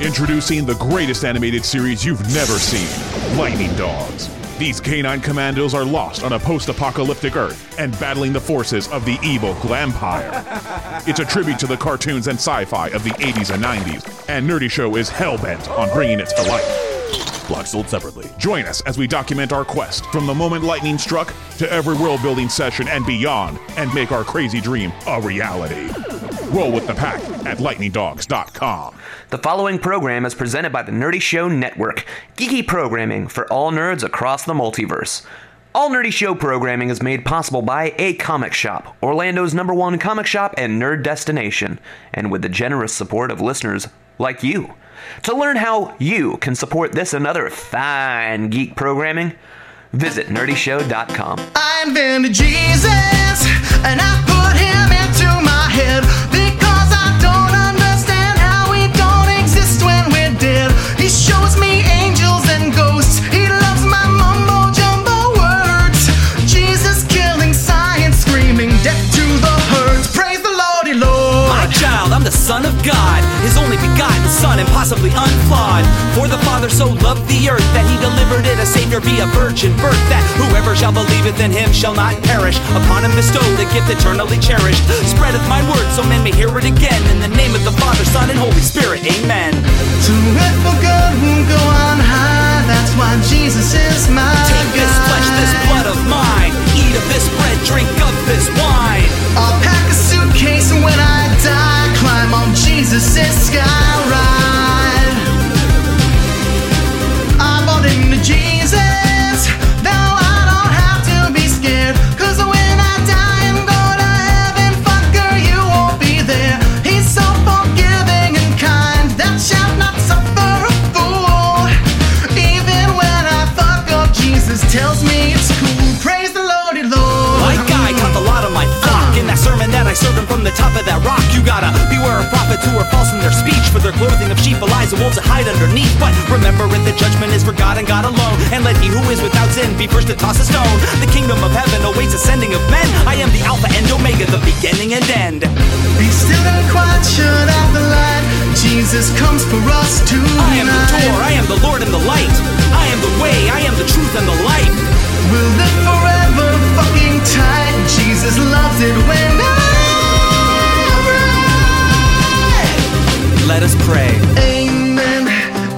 Introducing the greatest animated series you've never seen Lightning Dogs. These canine commandos are lost on a post apocalyptic Earth and battling the forces of the evil Glampire. It's a tribute to the cartoons and sci fi of the 80s and 90s, and Nerdy Show is hell bent on bringing it to life. Block sold separately. Join us as we document our quest from the moment lightning struck to every world building session and beyond, and make our crazy dream a reality. Roll with the pack at lightningdogs.com. The following program is presented by the Nerdy Show Network, geeky programming for all nerds across the multiverse. All Nerdy Show programming is made possible by A Comic Shop, Orlando's number one comic shop and nerd destination, and with the generous support of listeners like you. To learn how you can support this and other fine geek programming, visit nerdyshow.com. I invented Jesus and I put him into my head because I don't understand how we don't exist when we're dead. He shows me angels Son of God, His only begotten Son, impossibly unflawed. For the Father so loved the earth that He delivered it a Savior via virgin birth, that whoever shall believeth in Him shall not perish. Upon Him bestowed a gift eternally cherished. Spreadeth my word so men may hear it again. In the name of the Father, Son, and Holy Spirit, Amen. To it for good will go on high. That's why Jesus is my Take this flesh, this blood of mine. Eat of this bread, drink of this wine. I'll pack a suitcase and when I climb on Jesus' sky ride. I bought into Jesus. Now I don't have to be scared. Cause when I die and go to heaven, fucker, you won't be there. He's so forgiving and kind. That shall not suffer a fool. Even when I fuck up, Jesus tells me it's cool. Praise I served him from the top of that rock. You gotta beware of prophets who are false in their speech, for their clothing of sheep, lies and wolves that hide underneath. But remember it, the judgment is for God and God alone. And let he who is without sin be first to toss a stone. The kingdom of heaven awaits ascending of men. I am the Alpha and Omega, the beginning and end. Be still and quiet, shut out the light. Jesus comes for us tonight. I am the door, I am the Lord and the light. I am the way, I am the truth and the life. We'll live forever fucking tight. Jesus loves it when I Let us pray. Amen.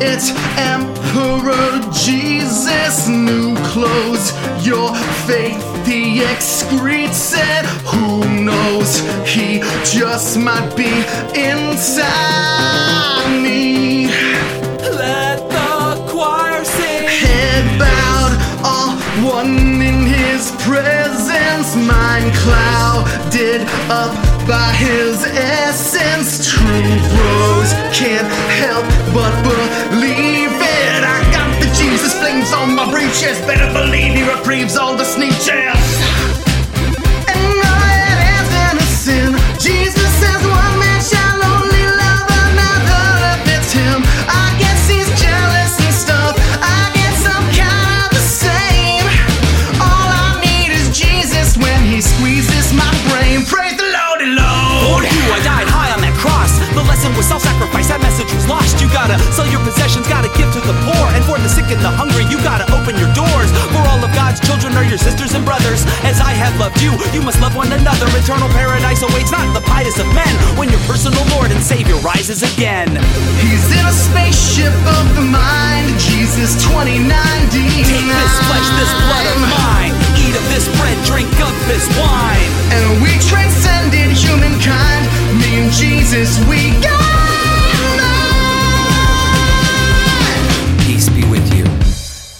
It's Emperor Jesus, new clothes. Your faith he excretes it. Who knows? He just might be inside me. Let the choir sing. Head bowed, all one in his presence, mind clouded up by his essence. True bros can't help but believe it. I got the Jesus flames on my breeches, better believe he reprieves all the sneeches. I died high on that cross. The lesson was self-sacrifice. That message was lost. You gotta sell your possessions, gotta give to the poor, and for the sick and the hungry, you gotta open your doors. For all of God's children are your sisters and brothers. As I have loved you, you must love one another. Eternal paradise awaits not the pious of men when your personal Lord and Savior rises again. He's in a spaceship of the mind. Jesus 2090. Take this flesh, this blood of mine. Eat of this bread, drink of this wine. And we transcended humankind. Me and Jesus, we got Peace be with you.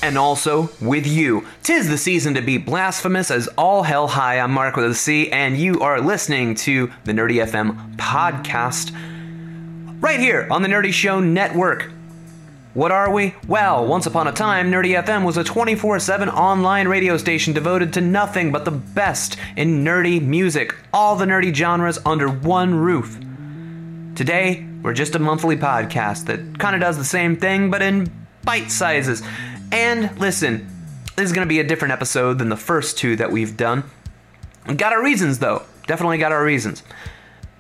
and also with you. Tis the season to be blasphemous as all hell high. I'm Mark with a C, and you are listening to the Nerdy FM podcast right here on the Nerdy Show Network. What are we? Well, once upon a time, Nerdy FM was a 24 7 online radio station devoted to nothing but the best in nerdy music, all the nerdy genres under one roof. Today, we're just a monthly podcast that kind of does the same thing, but in bite sizes. And listen, this is going to be a different episode than the first two that we've done. We got our reasons, though. Definitely got our reasons.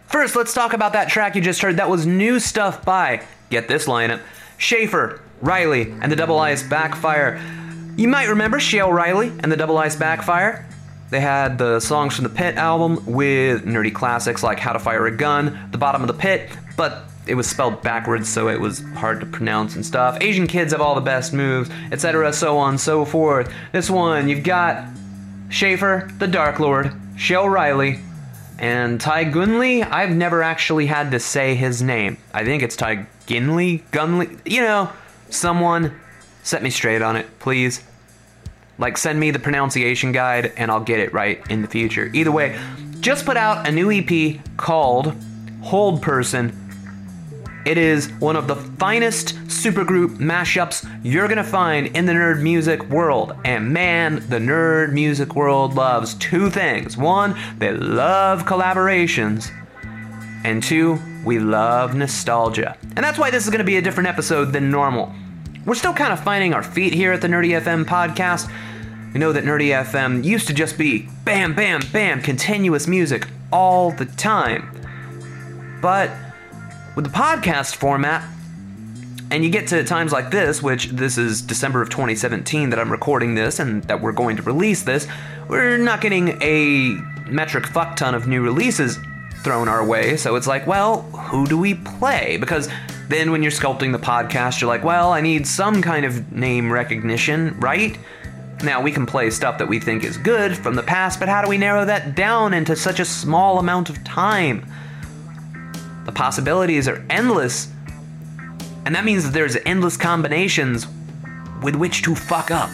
First, let's talk about that track you just heard. That was new stuff by, get this lineup, Schaefer, Riley, and the Double Dice Backfire. You might remember Shael Riley and the Double Dice Backfire. They had the songs from the Pit album with nerdy classics like How to Fire a Gun, The Bottom of the Pit, but it was spelled backwards, so it was hard to pronounce and stuff. Asian kids have all the best moves, etc., so on so forth. This one, you've got Schaefer, the Dark Lord, Shael Riley, and Ty Gunley. I've never actually had to say his name. I think it's Ty Ginley, Gunley. You know, someone set me straight on it, please. Like, send me the pronunciation guide and I'll get it right in the future. Either way, just put out a new EP called Hold Person. It is one of the finest supergroup mashups you're gonna find in the nerd music world. And man, the nerd music world loves two things. One, they love collaborations. And two, we love nostalgia. And that's why this is gonna be a different episode than normal. We're still kind of finding our feet here at the Nerdy FM podcast. We know that Nerdy FM used to just be bam, bam, bam, continuous music all the time. But with the podcast format, and you get to times like this, which this is December of 2017 that I'm recording this and that we're going to release this, we're not getting a metric fuck ton of new releases thrown our way. So it's like, well, who do we play? Because then when you're sculpting the podcast, you're like, well, I need some kind of name recognition, right? Now, we can play stuff that we think is good from the past, but how do we narrow that down into such a small amount of time? The possibilities are endless, and that means that there's endless combinations with which to fuck up.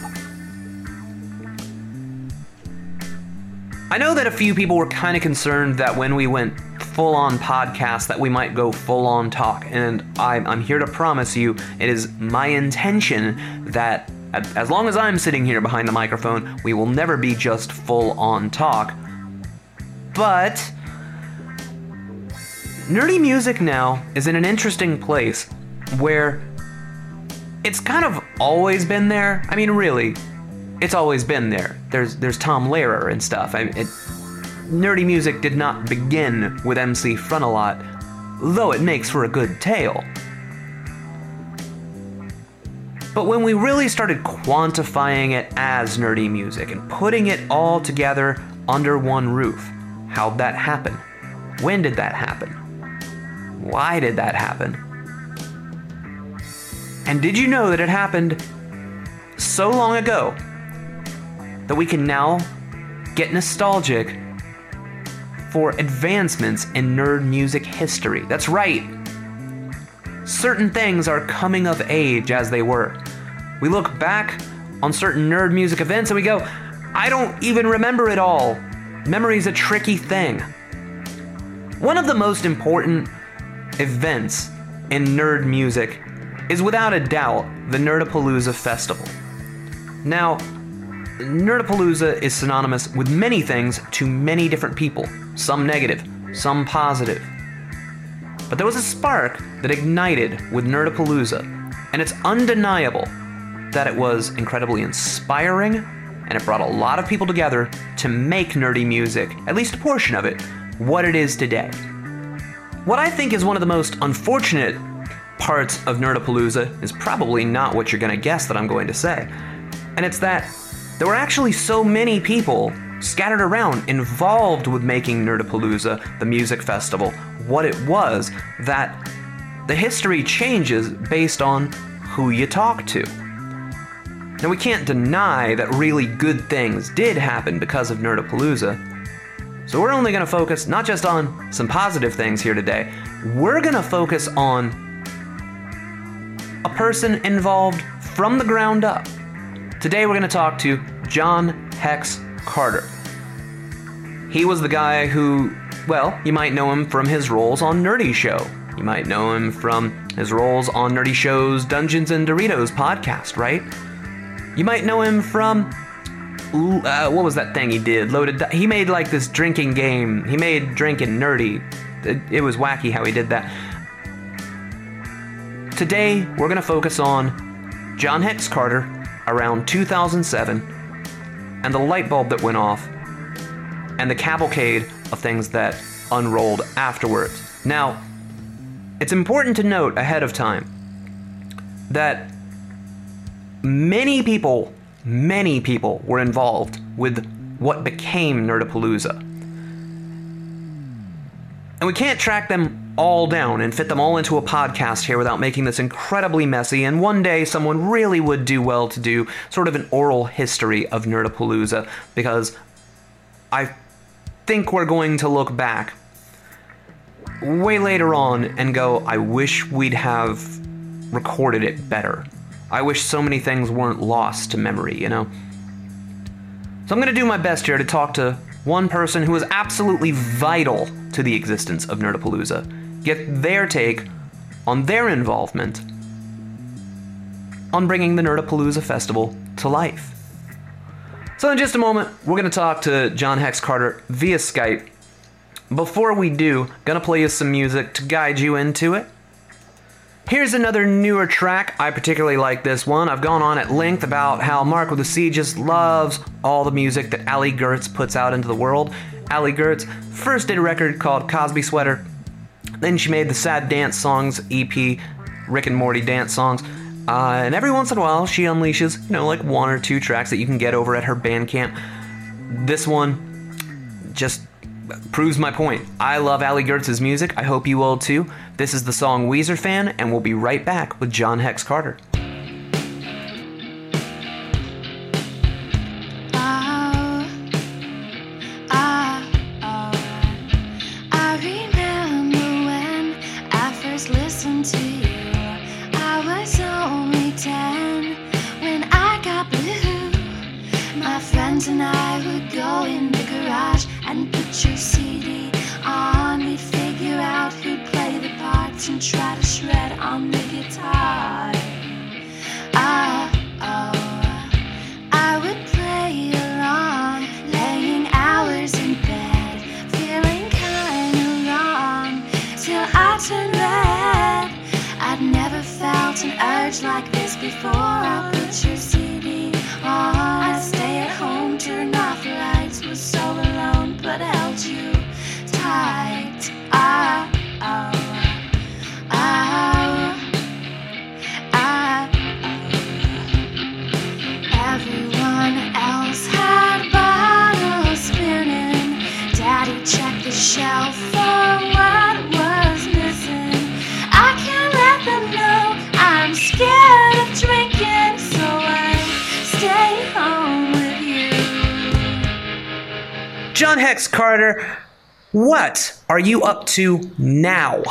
I know that a few people were kind of concerned that when we went full on podcast that we might go full on talk and I'm, I'm here to promise you it is my intention that as long as I'm sitting here behind the microphone we will never be just full on talk but nerdy music now is in an interesting place where it's kind of always been there. I mean, really, it's always been there. There's there's Tom Lehrer and stuff. I it, nerdy music did not begin with MC Frontalot, though it makes for a good tale. But when we really started quantifying it as nerdy music and putting it all together under one roof, how'd that happen? When did that happen? Why did that happen? And did you know that it happened so long ago that we can now get nostalgic for advancements in nerd music history? That's right. Certain things are coming of age as they were. We look back on certain nerd music events and we go, I don't even remember it all. Memory's a tricky thing. One of the most important events and nerd music is without a doubt the Nerdapalooza Festival. Now, Nerdapalooza is synonymous with many things to many different people, some negative, some positive. But there was a spark that ignited with Nerdapalooza, and it's undeniable that it was incredibly inspiring and it brought a lot of people together to make nerdy music, at least a portion of it, what it is today. What I think is one of the most unfortunate parts of Nerdapalooza is probably not what you're going to guess that I'm going to say. And it's that there were actually so many people scattered around involved with making Nerdapalooza, the music festival, what it was, that the history changes based on who you talk to. Now, we can't deny that really good things did happen because of Nerdapalooza. So, we're only going to focus not just on some positive things here today, we're going to focus on a person involved from the ground up Today we're going to talk to John Hex Carter. He was the guy who, well, you might know him from his roles on Nerdy Show. You might know him from his roles on Nerdy Show's Dungeons and Doritos podcast, right? You might know him from uh, what was that thing he did? Loaded. Di- he made like this drinking game. He made drinking nerdy. It, it was wacky how he did that. Today we're gonna focus on John Hex Carter around 2007 and the light bulb that went off and the cavalcade of things that unrolled afterwards. Now, it's important to note ahead of time that many people, many people were involved with what became Nerdapalooza. And we can't track them all down and fit them all into a podcast here without making this incredibly messy. And one day, someone really would do well to do sort of an oral history of Nerdapalooza because I think we're going to look back way later on and go, I wish we'd have recorded it better. I wish so many things weren't lost to memory, you know? So I'm going to do my best here to talk to one person who is absolutely vital to the existence of Nerdapalooza, get their take on their involvement on bringing the Nerdapalooza Festival to life. So, in just a moment, we're going to talk to John Hex Carter via Skype. Before we do, gonna play you some music to guide you into it. Here's another newer track. I particularly like this one. I've gone on at length about how Mark with the C just loves all the music that Ali Gertz puts out into the world. Ali Gertz first did a record called Cosby Sweater. Then she made the Sad Dance Songs EP, Rick and Morty Dance Songs. Uh, and every once in a while, she unleashes, you know, like one or two tracks that you can get over at her Bandcamp. This one just proves my point. I love Ali Gertz's music. I hope you will too. This is the song Weezer Fan, and we'll be right back with John Hex Carter. Like this before. I put your John Hex Carter, what are you up to now?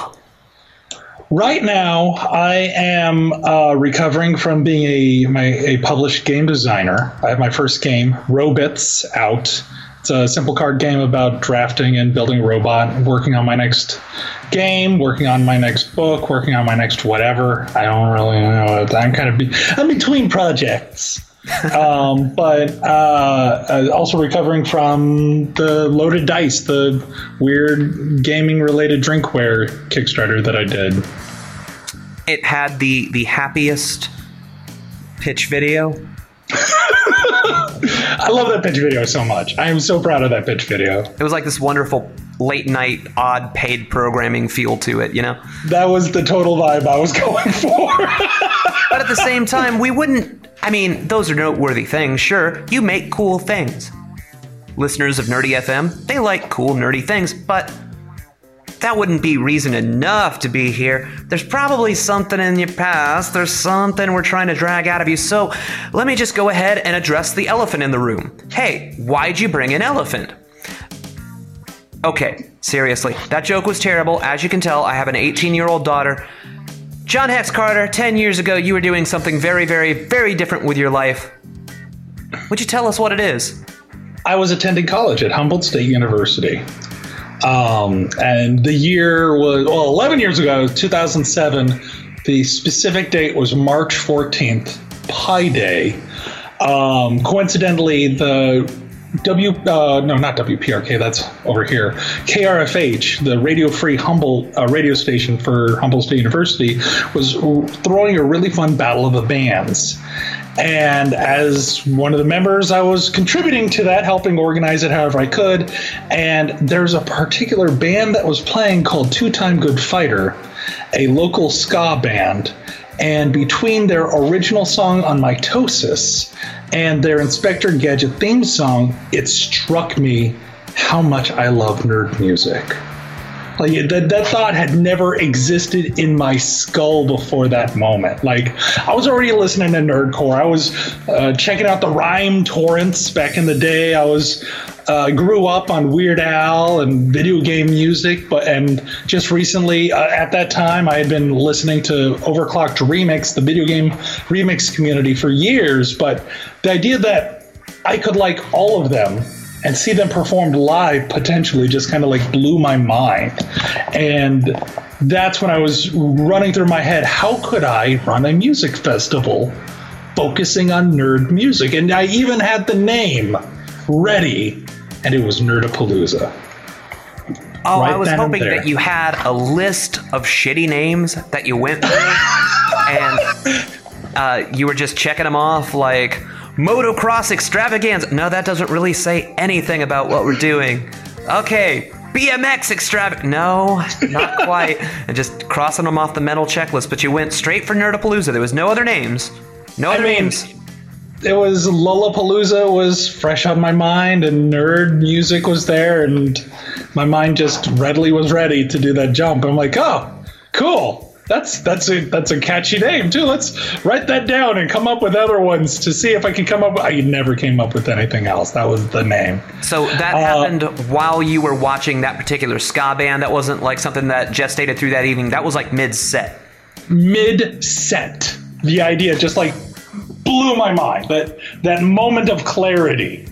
Right now, I am uh, recovering from being a my a published game designer. I have my first game, Robits, out. It's a simple card game about drafting and building a robot. Working on my next game, working on my next book, working on my next whatever. I don't really know. I'm kind of be, I'm between projects. Um, but uh, uh, also recovering from the loaded dice, the weird gaming related drinkware Kickstarter that I did. It had the the happiest pitch video. I love that pitch video so much. I am so proud of that pitch video. It was like this wonderful late night odd paid programming feel to it, you know? That was the total vibe I was going for. But at the same time, we wouldn't. I mean, those are noteworthy things, sure. You make cool things. Listeners of Nerdy FM, they like cool, nerdy things, but that wouldn't be reason enough to be here. There's probably something in your past. There's something we're trying to drag out of you. So let me just go ahead and address the elephant in the room. Hey, why'd you bring an elephant? Okay, seriously, that joke was terrible. As you can tell, I have an 18 year old daughter. John Hex Carter, 10 years ago, you were doing something very, very, very different with your life. Would you tell us what it is? I was attending college at Humboldt State University. Um, and the year was, well, 11 years ago, 2007. The specific date was March 14th, Pi Day. Um, coincidentally, the W, uh, no, not WPRK, that's over here. KRFH, the Radio Free Humboldt uh, radio station for Humboldt State University, was throwing a really fun battle of the bands. And as one of the members, I was contributing to that, helping organize it however I could. And there's a particular band that was playing called Two Time Good Fighter, a local ska band. And between their original song on Mitosis and their Inspector Gadget theme song, it struck me how much I love nerd music. Like that, that thought had never existed in my skull before that moment. Like I was already listening to nerdcore. I was uh, checking out the rhyme torrents back in the day. I was uh, grew up on Weird Al and video game music, but and just recently uh, at that time I had been listening to Overclocked Remix, the video game remix community for years. But the idea that I could like all of them and see them performed live potentially just kind of like blew my mind. And that's when I was running through my head how could I run a music festival focusing on nerd music? And I even had the name ready, and it was Nerdapalooza. Oh, Right I was hoping that you had a list of shitty names that you went through, and uh, you were just checking them off like motocross extravaganza. No, that doesn't really say anything about what we're doing. Okay, BMX extravaganza. No, not quite. and just crossing them off the mental checklist. But you went straight for Nerdapalooza. There was no other names. No I other mean, names. It was Lollapalooza was fresh on my mind, and nerd music was there, and my mind just readily was ready to do that jump. I'm like, oh, cool. That's that's a that's a catchy name too. Let's write that down and come up with other ones to see if I can come up. I never came up with anything else. That was the name. So that Uh, happened while you were watching that particular ska band. That wasn't like something that gestated through that evening. That was like mid set. Mid set, the idea just like blew my mind. That that moment of clarity.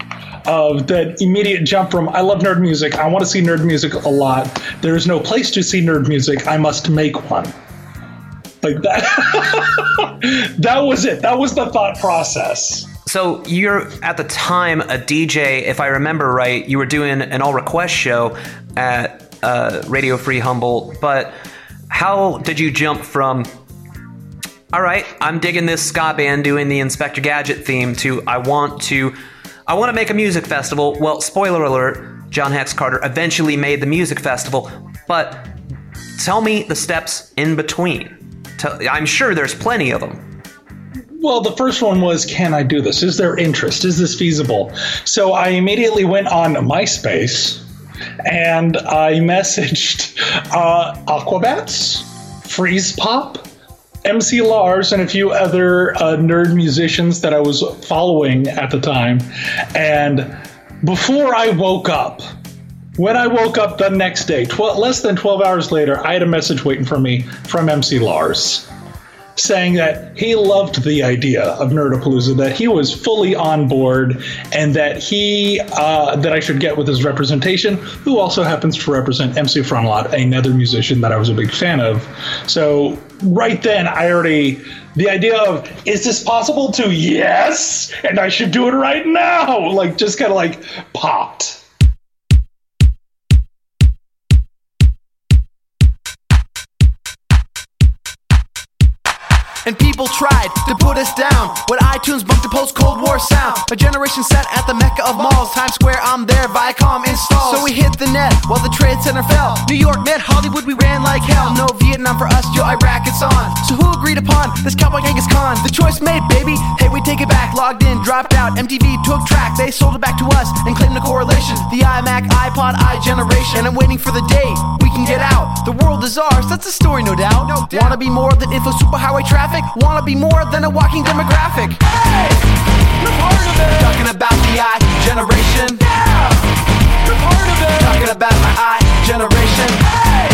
Of that immediate jump from I love nerd music, I want to see nerd music a lot. There is no place to see nerd music, I must make one. Like that. that was it. That was the thought process. So you're at the time a DJ, if I remember right. You were doing an all request show at uh, Radio Free Humboldt. But how did you jump from? All right, I'm digging this ska band doing the Inspector Gadget theme to I want to, I want to make a music festival. Well, spoiler alert: John Hex Carter eventually made the music festival. But tell me the steps in between. I'm sure there's plenty of them. Well, the first one was, can I do this? Is there interest? Is this feasible? So I immediately went on MySpace and I messaged uh, Aquabats, Freeze Pop, MC Lars, and a few other uh, nerd musicians that I was following at the time. And before I woke up, when I woke up the next day, 12, less than 12 hours later, I had a message waiting for me from MC Lars saying that he loved the idea of Nerdapalooza, that he was fully on board, and that he uh, that I should get with his representation, who also happens to represent MC Frontalot, another musician that I was a big fan of. So right then, I already the idea of is this possible to? Yes, and I should do it right now, like just kind of like popped. And people tried to put us down when iTunes bumped the post Cold War sound. A generation sat at the mecca of malls. Times Square, I'm there, Viacom installed. So we hit the net while the trade center fell. New York met Hollywood, we ran like hell. No Vietnam for us, yo, Iraq, it's on. So who agreed upon this cowboy Genghis Khan? The choice made, baby. Hey, we take it back. Logged in, dropped out. MTV took track. They sold it back to us and claimed the correlation. The iMac, iPod, iGeneration. And I'm waiting for the day we can get out. The world is ours, that's a story, no doubt. Wanna be more than info superhighway traffic? Wanna be more than a walking demographic? Hey, you're part of it. Talking about the I generation. Yeah, you're part of it. Talking about my I generation. Hey,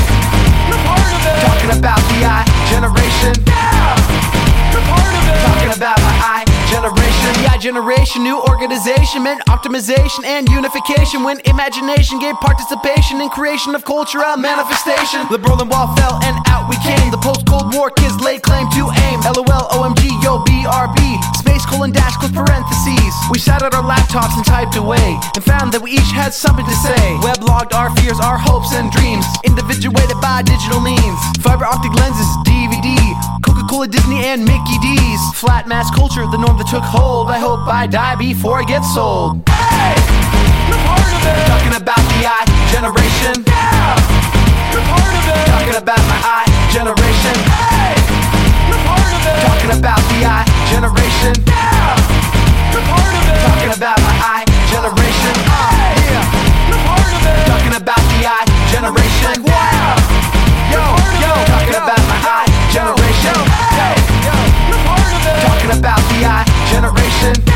you're part of it. Talking about the I generation. Yeah, you're part of it. Talking about my I generation. I generation. New organization meant optimization and unification. When imagination gave participation in creation of culture, a manifestation. The Berlin Wall fell and out we came. The post Cold War kids laid claim to aim. LOL, OMG, yo, BRB. Space colon dash close parentheses. We sat at our laptops and typed away and found that we each had something to say. Weblogged our fears, our hopes and dreams. Individuated by digital means. Fiber optic lenses, DVD. Coca Cola, Disney, and Mickey D's. Flat mass culture, the norm that took hold. I hope I die before I get sold. Hey! You're part of it! Talking about the I generation. Yeah! You're part of it! Talking about my I generation. Hey! You're part of it! Talking about the I generation. Yeah! You're part of it! Talking about my I generation. Hey! Yeah! You're part of it! Talking about the I generation. Wow! Yo, yo, talking about my I generation. Hey! You're part of it! Talking about the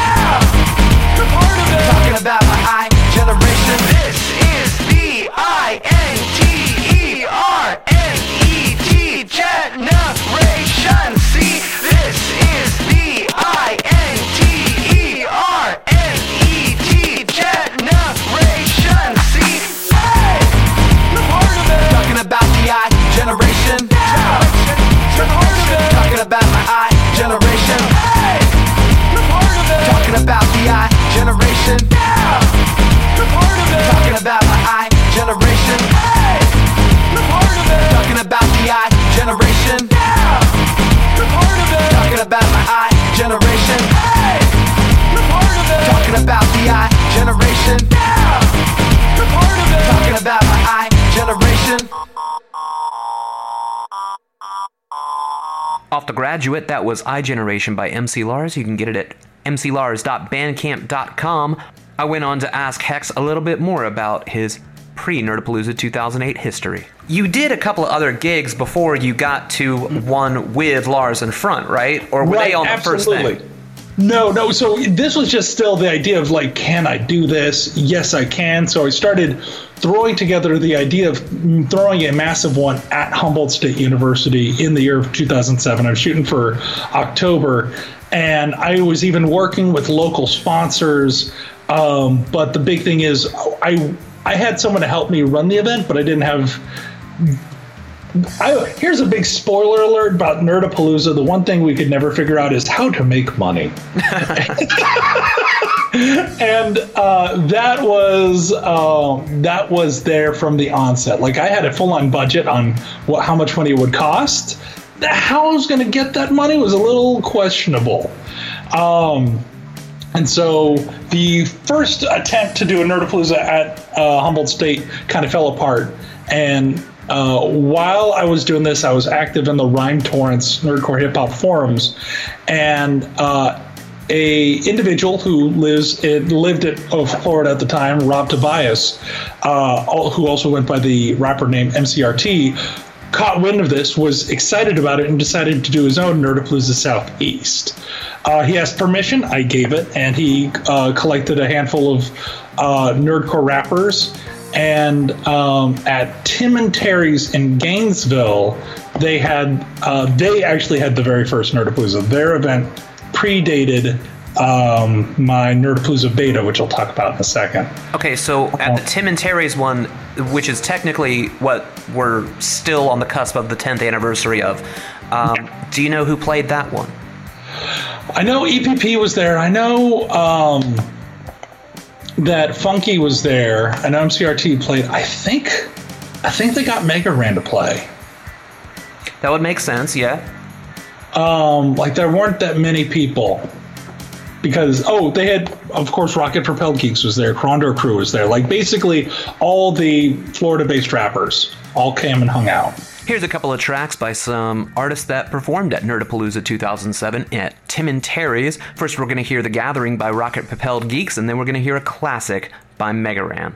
the graduate, that was iGeneration by MC Lars. You can get it at mclars.bandcamp.com. I went on to ask Hex a little bit more about his pre Nerdapalooza 2008 history. You did a couple of other gigs before you got to one with Lars in front, right? Or were they on the first thing? No, no. So this was just still the idea of like, can I do this? Yes, I can. So I started throwing together the idea of throwing a massive one at Humboldt State University in the year of 2007. I was shooting for October, and I was even working with local sponsors. Um, but the big thing is, I I had someone to help me run the event, but I didn't have I, here's a big spoiler alert about Nerdapalooza. The one thing we could never figure out is how to make money. and uh, that was uh, that was there from the onset. Like I had a full on budget on what how much money it would cost. How I was going to get that money was a little questionable. Um, and so the first attempt to do a Nerdapalooza at uh, Humboldt State kind of fell apart. And uh, while I was doing this, I was active in the Rhyme Torrents Nerdcore Hip Hop forums, and uh, a individual who lives in, lived at oh, Florida at the time, Rob Tobias, uh, who also went by the rapper name MCRT, caught wind of this, was excited about it, and decided to do his own Nerdapalooza Southeast. Uh, he asked permission, I gave it, and he uh, collected a handful of uh, nerdcore rappers. And um, at Tim and Terry's in Gainesville, they had uh, they actually had the very first Nerdapalooza. Their event predated um, my Nerdapalooza beta, which I'll talk about in a second. Okay, so at the Tim and Terry's one, which is technically what we're still on the cusp of the 10th anniversary of, um, do you know who played that one? I know EPP was there. I know um, that Funky was there, and MCRT played. I think, I think they got Mega Ran to play. That would make sense, yeah. Um, like there weren't that many people because oh, they had of course Rocket Propelled Geeks was there, Crondor Crew was there. Like basically all the Florida-based rappers all came and hung out. Here's a couple of tracks by some artists that performed at Nerdapalooza 2007 at Tim and Terry's. First, we're going to hear The Gathering by Rocket Propelled Geeks, and then we're going to hear a classic by Megaran.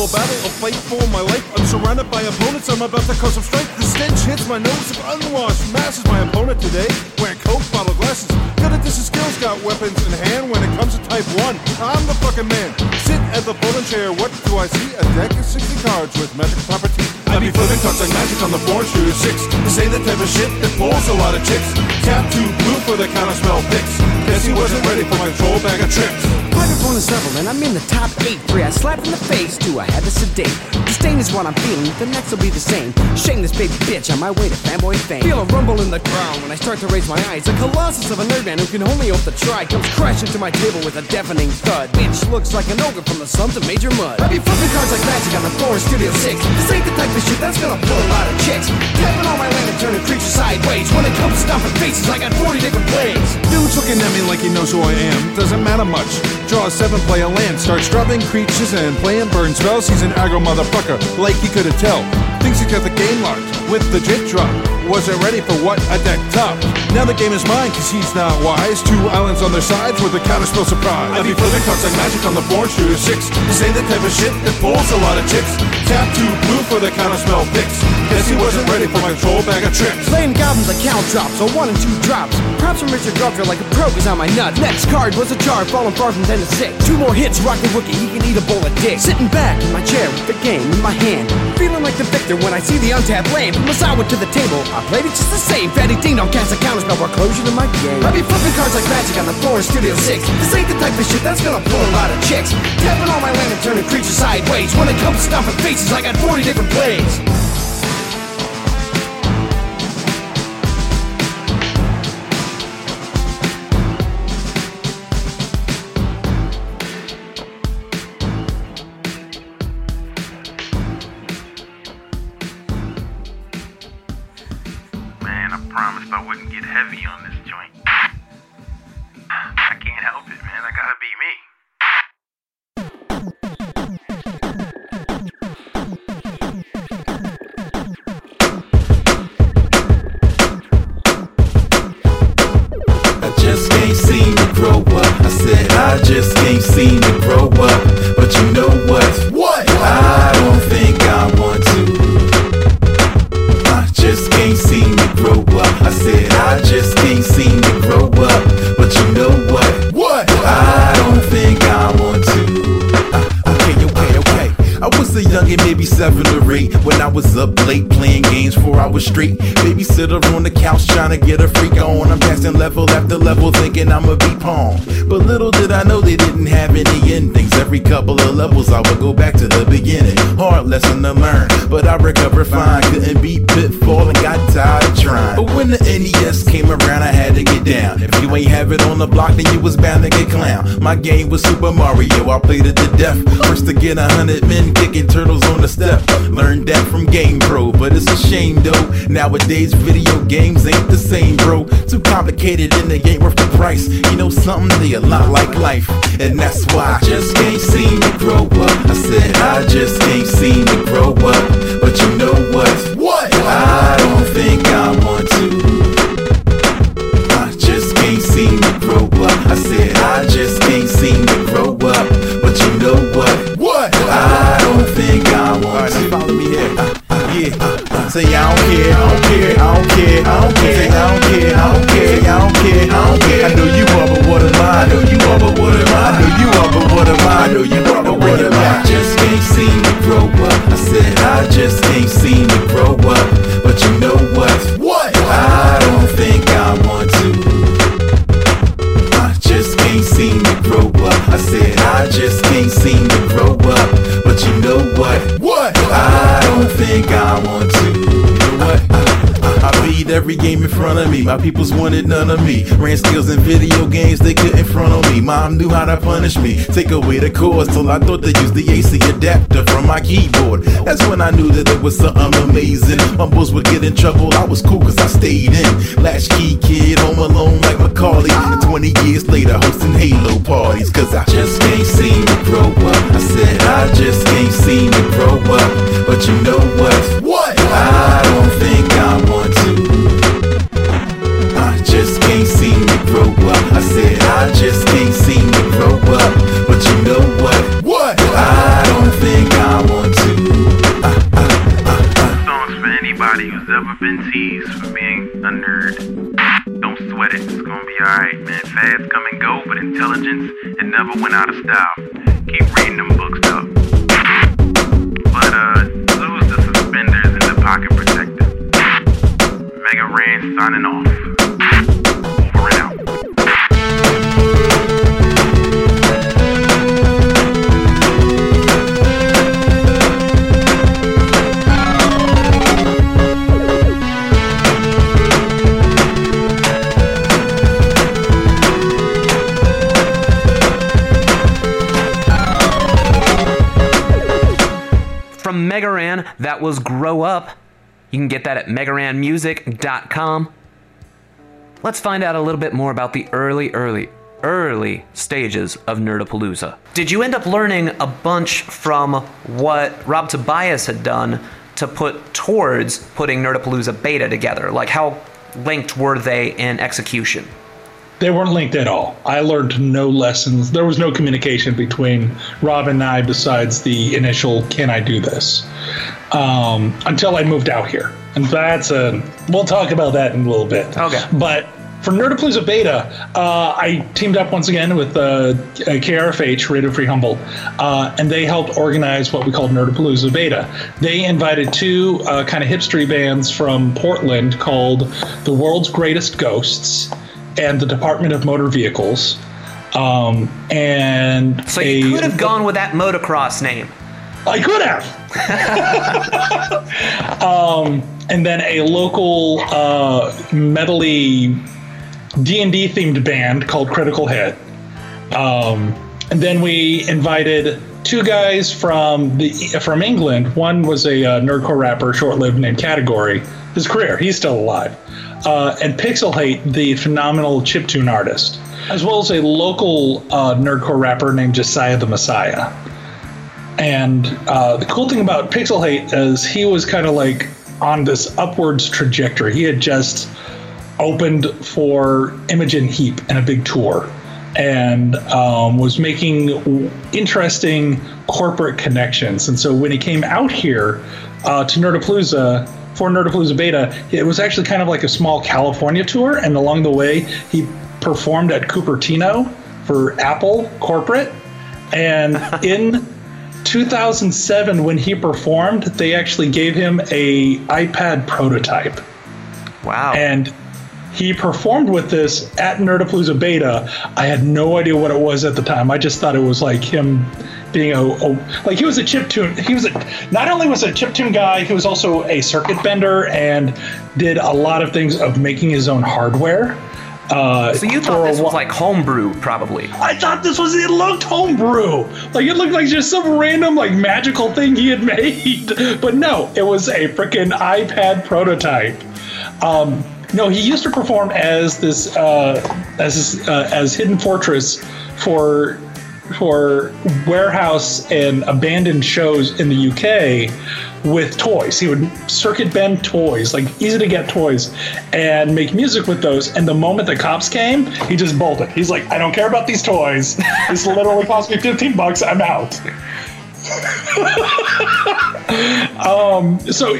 Epic battle, a fight for my life. I'm surrounded by opponents, I'm about to cause some strife. The stench hits my nose of unwashed masses. My opponent today, wearing coke bottle glasses. Got a diss of skills, got weapons in hand. When it comes to type 1, I'm the fucking man. sit at the folding chair. What do I see? A deck of 60 cards with magic property. I be flipping cards like magic on the board, shooter six. To say the type of shit that pulls a lot of chicks. Tap two blue for the counter spell picks. Guess he wasn't ready for my troll bag of tricks. Microphone is level and I'm in the top eight. Three I slapped in the face, two I had to sedate. Disdain is what I'm feeling, the next will be the same. Shameless baby bitch on my way to fanboy fame. Feel a rumble in the ground when I start to raise my eyes. A colossus of a nerd man who can only hope to try comes crashing to my table with a deafening thud. Bitch looks like an ogre from the slums of Major Mud. I be flipping cards like magic on the floor in Studio 6. This ain't the type of shit that's gonna pull a lot of chicks. Tapping all my land and turning creatures sideways. When it comes to stomping faces, I got 40 different plays. Dude's looking at me like he knows who I am. Doesn't matter much. Draw seven player land, starts dropping creatures and playing burn spells. He's an aggro motherfucker, like he couldn't tell. Thinks he's got the game locked with the jit drop. Wasn't ready for what a deck top. Now the game is mine, cause he's not wise. Two islands on their sides with a counterspell surprise. I be flipping cards like magic on the board, shooter six. This ain't the type of shit that pulls a lot of chicks. Tap two blue for the counterspell picks. Guess he wasn't ready for my troll bag of tricks. Playing goblins like count drops, so one and two drops. Props from Richard Garfield like a pro is on my nuts. Next card was a jar, falling far from 10 to 6. Two more hits, rock the rookie, he can eat a bowl of dick. Sitting back in my chair with the game in my hand. Feeling like the victor when I see the untapped land. From sideward to the table, played it just the same. Fatty Ding Dong cast a counterspell for closure to my game. I be flipping cards like magic on the floor in Studio 6. This ain't the type of shit that's gonna pull a lot of chicks. Tapping all my land and turning creatures sideways. When it comes to stomping faces, I got 40 different plays. My game was Super Mario, I played it to death. First to get a hundred men kicking turtles on the step. Learned that from Game Pro, but it's a shame though. Nowadays, video games ain't the same, bro. Too complicated and they ain't worth the price. You know something, they a lot like life. And that's why I just can't seem to grow up. I said I just can't seem to grow up. But you know what? What? I don't think I want to. I just can't seem to grow up. I said I just I don't care. I don't care. I don't care. I don't care. I don't care. I know you are, but what am I? My peoples wanted none of me. Ran skills in video games, they couldn't front on me. Mom knew how to punish me. Take away the cords till I thought they used the AC adapter from my keyboard. That's when I knew that there was something amazing. My boys would get in trouble, I was cool cause I stayed in. Latchkey kid, home alone like Macaulay. And 20 years later, hosting Halo parties. Cause I just can't seem to grow up. I said I just can't seem to grow up. But you know what? What? I don't think I want to. I just can't seem to grow up. I said I just can't seem to grow up. But you know what? What? I don't think I want to. Songs for anybody who's ever been teased for being a nerd. Don't sweat it, it's gonna be alright, man. Fads come and go, but intelligence, it never went out of style. keep reading them books though. But uh, lose the suspenders and the pocket protector. Mega Ran signing off. Megaran, that was Grow Up. You can get that at megaranmusic.com. Let's find out a little bit more about the early, early, early stages of Nerdapalooza. Did you end up learning a bunch from what Rob Tobias had done to put towards putting Nerdapalooza beta together? Like, how linked were they in execution? They weren't linked at all. I learned no lessons. There was no communication between Rob and I besides the initial "Can I do this?" Um, until I moved out here, and that's a. We'll talk about that in a little bit. Okay. But for Nerdapalooza Beta, uh, I teamed up once again with uh, KRFH, Radio Free Humboldt, uh, and they helped organize what we called Nerdapalooza Beta. They invited two uh, kind of hipstery bands from Portland called The World's Greatest Ghosts and the Department of Motor Vehicles. Um, and So you could have gone with that motocross name. I could have. um, and then a local uh, metally D and D themed band called Critical Hit. Um, and then we invited two guys from the from England. One was a uh, nerdcore rapper, short-lived, named Category. His career, he's still alive. Uh, and Pixelh8, the phenomenal chiptune artist, as well as a local uh, nerdcore rapper named Josiah the Messiah. And uh, the cool thing about Pixelh8 is he was kind of like on this upwards trajectory. He had just opened for Imogen Heap in a big tour and um, was making interesting corporate connections. And so when he came out here uh, to Nerdapalooza for Nerdapalooza Beta, it was actually kind of like a small California tour. And along the way, he performed at Cupertino for Apple corporate. And in 2007, when he performed, they actually gave him a iPad prototype. Wow. And he performed with this at Nerdapalooza Beta. I had no idea what it was at the time. I just thought it was like him being a, a like he was a chip tune. He was a, not only was a chip tune guy, he was also a circuit bender and did a lot of things of making his own hardware. Uh, So you thought this was like homebrew, probably. I thought this was it looked homebrew. Like it looked like just some random like magical thing he had made. But no, it was a freaking iPad prototype. Um, no, he used to perform as this uh, as uh, as Hidden Fortress for for warehouse and abandoned shows in the UK with toys. He would circuit bend toys, like easy to get toys, and make music with those. And the moment the cops came, he just bolted. He's like, I don't care about these toys. This literally cost me 15 bucks. I'm out. um, so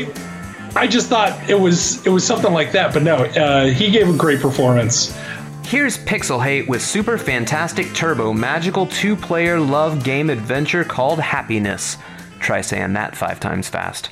I just thought it was it was something like that, but no, uh, he gave a great performance. Here's Pixelh8 with super fantastic turbo magical two player love game adventure called Happiness. Try saying that five times fast.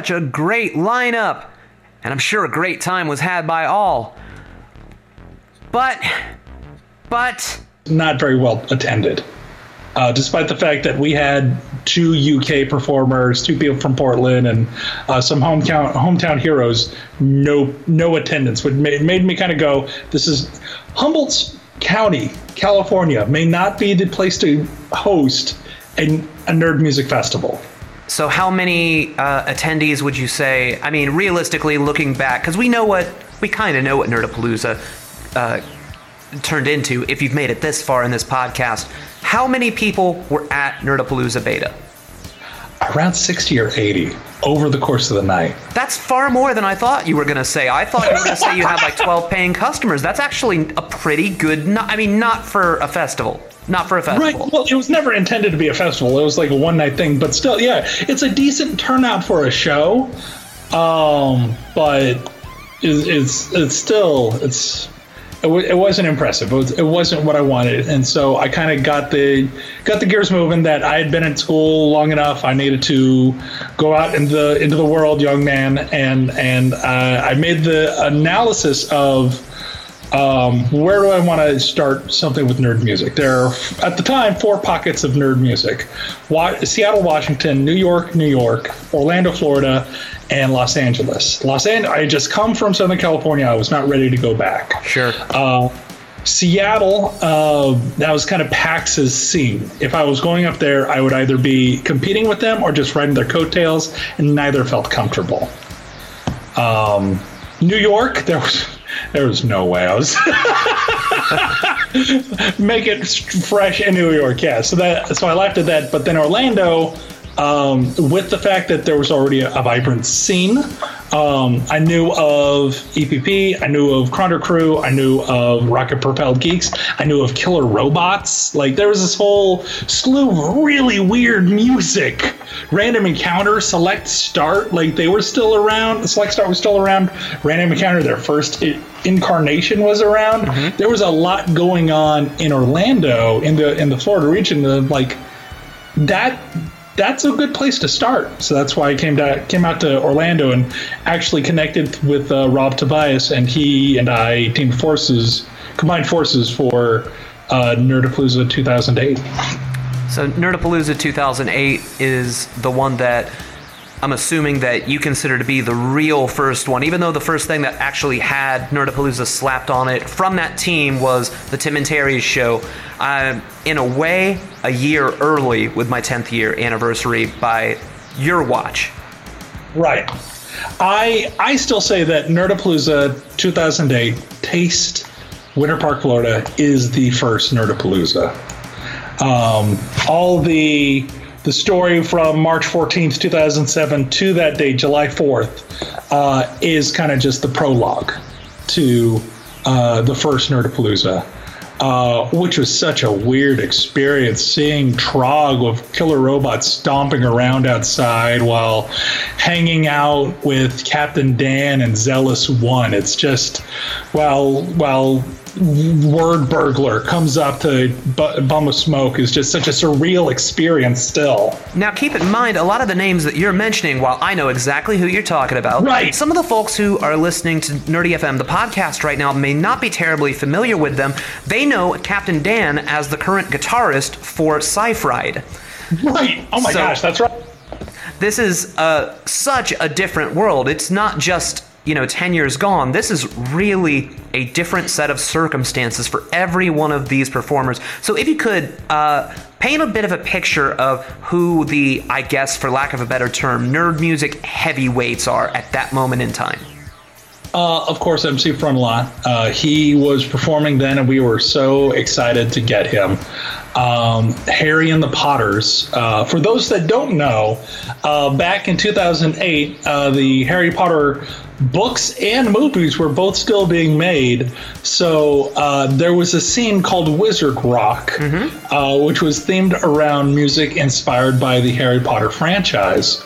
Such a great lineup, and I'm sure a great time was had by all. But, but, not very well attended. Uh, despite the fact that we had two UK performers, two people from Portland, and uh, some hometown hometown heroes, no no attendance, which made, made me kind of go, "This is Humboldt County, California, may not be the place to host a, a nerd music festival." So how many uh, attendees would you say? I mean, realistically, looking back, because we know what we kind of know what Nerdapalooza uh, turned into. If you've made it this far in this podcast, how many people were at Nerdapalooza Beta? Around 60 or 80 over the course of the night. That's far more than I thought you were going to say. I thought you were going to say you had like 12 paying customers. That's actually a pretty good. No- I mean, not for a festival. Not for a festival. Right. Well, it was never intended to be a festival. It was like a one night thing, but still, yeah, it's a decent turnout for a show. Um, but it's it's, it's still it's it, w- it wasn't impressive. It, was, it wasn't what I wanted, and so I kind of got the got the gears moving. That I had been in school long enough. I needed to go out into the into the world, young man, and and uh, I made the analysis of um, where do I want to start something with nerd music? There are, at the time, four pockets of nerd music Wa- Seattle, Washington, New York, New York, Orlando, Florida, and Los Angeles. Los Angeles, I had just come from Southern California. I was not ready to go back. Sure. Uh, Seattle, uh, that was kind of PAX's scene. If I was going up there, I would either be competing with them or just riding their coattails, and neither felt comfortable. Um, New York, there was there was no way I was make it fresh in New York. Yeah, so that so I laughed at that. But then Orlando, um, with the fact that there was already a, a vibrant scene, um, I knew of EPP, I knew of Cronder Crew, I knew of Rocket Propelled Geeks, I knew of Killer Robots. Like there was this whole slew of really weird music. Random Encounter, Select Start, like they were still around. Select Start was still around. Random Encounter, their first i- incarnation was around. There was a lot going on in Orlando, in the in the Florida region. Like that that's a good place to start. So that's why I came to came out to Orlando and actually connected with uh, Rob Tobias, and he and I teamed forces, combined forces for uh, Nerdapalooza 2008. So Nerdapalooza 2008 is the one that I'm assuming that you consider to be the real first one, even though the first thing that actually had Nerdapalooza slapped on it from that team was the Tim and Terry's show. Um, in a way, a year early with my 10th year anniversary by your watch. Right. I I still say that Nerdapalooza 2008 Taste Winter Park, Florida is the first Nerdapalooza. Um, all the the story from March 14th, 2007 to that day, July 4th, uh, is kind of just the prologue to uh, the first Nerdapalooza. uh, which was such a weird experience seeing Trog with killer robots stomping around outside while hanging out with Captain Dan and Zealous One. It's just, while, while Word Burglar comes up to bu- bum of smoke is just such a surreal experience still. Now, keep in mind, a lot of the names that you're mentioning, while I know exactly who you're talking about, right. some of the folks who are listening to Nerdy FM, the podcast right now, may not be terribly familiar with them. They know Captain Dan as the current guitarist for Cyfried. Right. Oh my So- gosh, that's right. This is uh, such a different world. It's not just, you know, 10 years gone. This is really a different set of circumstances for every one of these performers. So if you could uh, paint a bit of a picture of who the, I guess, for lack of a better term, nerd music heavyweights are at that moment in time. Uh, of course, MC Frontalot. Uh, he was performing then, and we were so excited to get him. Um, Harry and the Potters. Uh, for those that don't know, uh, back in 2008, uh, the Harry Potter books and movies were both still being made. So uh, there was a scene called Wizard Rock, uh, which was themed around music inspired by the Harry Potter franchise.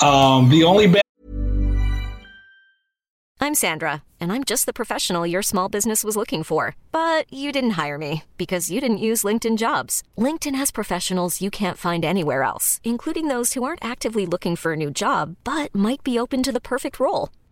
Um, the only band I'm Sandra, and I'm just the professional your small business was looking for. But you didn't hire me because you didn't use LinkedIn jobs. LinkedIn has professionals you can't find anywhere else, including those who aren't actively looking for a new job but might be open to the perfect role,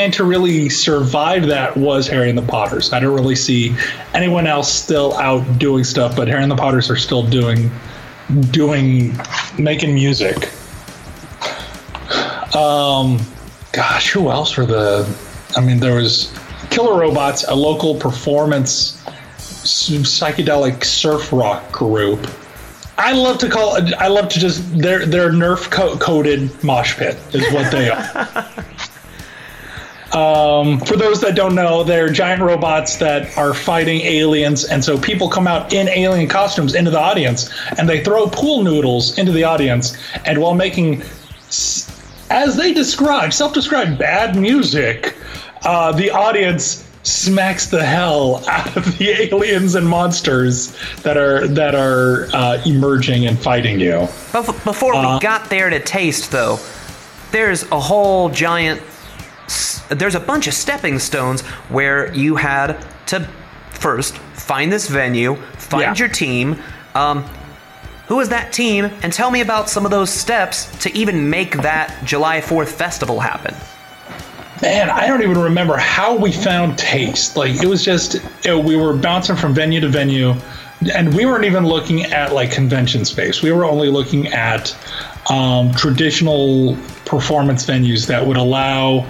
And to really survive that was Harry and the Potters. I don't really see anyone else still out doing stuff, but Harry and the Potters are still doing doing making music. Um, gosh, who else were the? I mean, there was Killer Robots, a local performance psychedelic surf rock group. I love to call. I love to just they're they're Nerf co- coated mosh pit is what they are. Um, for those that don't know, they're giant robots that are fighting aliens, and so people come out in alien costumes into the audience, and they throw pool noodles into the audience, and while making, as they describe, self-described bad music, uh, the audience smacks the hell out of the aliens and monsters that are that are uh, emerging and fighting you. Before Uh, we got there to taste, though, there's a whole giant. s- There's a bunch of stepping stones where you had to first find this venue, find your team. Um, who was that team? And tell me about some of those steps to even make that July 4th festival happen. Man, I don't even remember how we found taste. Like it was just you know, we were bouncing from venue to venue, and we weren't even looking at like convention space. We were only looking at um, traditional performance venues that would allow.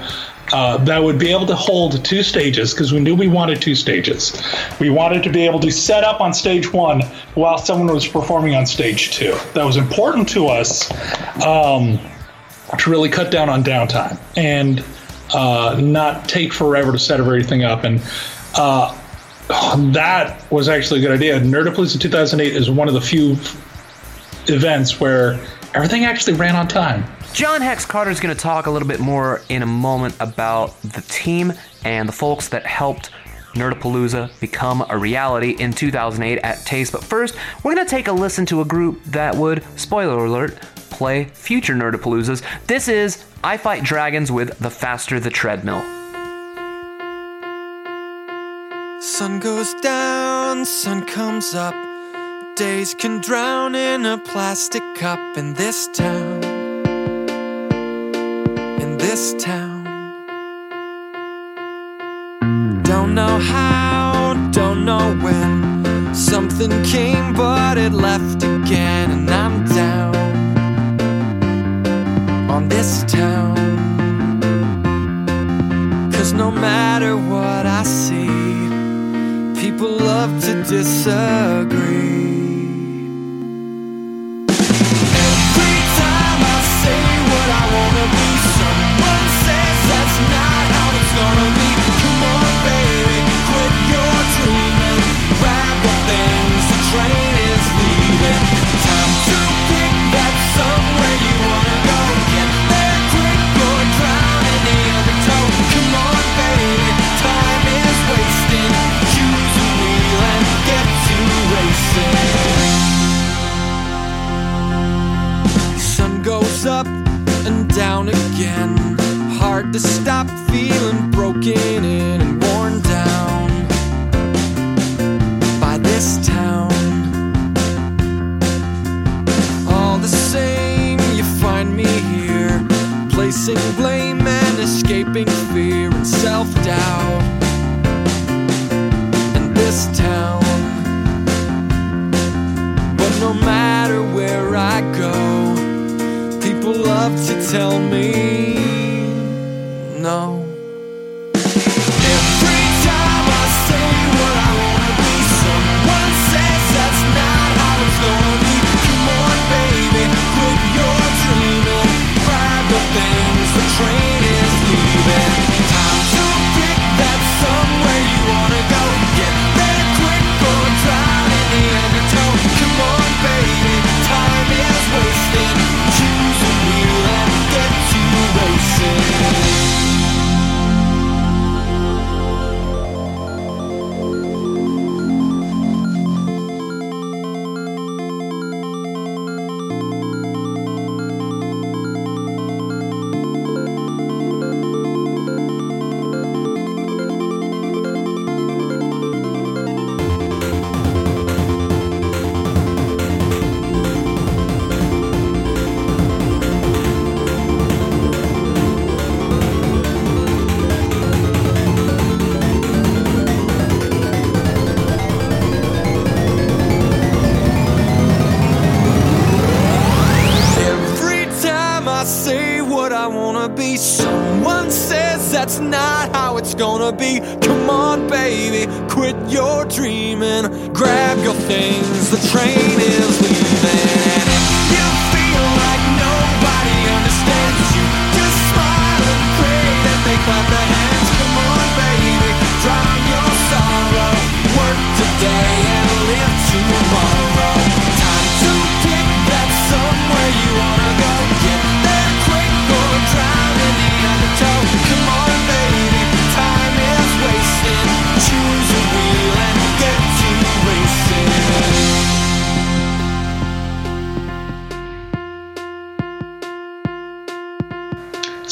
Uh, that would be able to hold two stages because we knew we wanted two stages. We wanted to be able to set up on stage one while someone was performing on stage two. That was important to us um, to really cut down on downtime and uh, not take forever to set everything up. And uh, that was actually a good idea. Nerdapalooza 2008 is one of the few events where everything actually ran on time. John Hex Carter is going to talk a little bit more in a moment about the team and the folks that helped Nerdapalooza become a reality in 2008 at Taste. But first, we're going to take a listen to a group that would, spoiler alert, play future Nerdapaloozas. This is I Fight Dragons with The Faster the Treadmill. Sun goes down, sun comes up. Days can drown in a plastic cup in this town. In this town. Don't know how, don't know when. Something came, but it left again, and I'm town. Cause no matter what I see, people love to disagree. Again. Hard to stop feeling broken in and worn down by this town. All the same, you find me here, placing blame and escaping fear and self doubt. In this town, but no matter where I go, love to tell me no.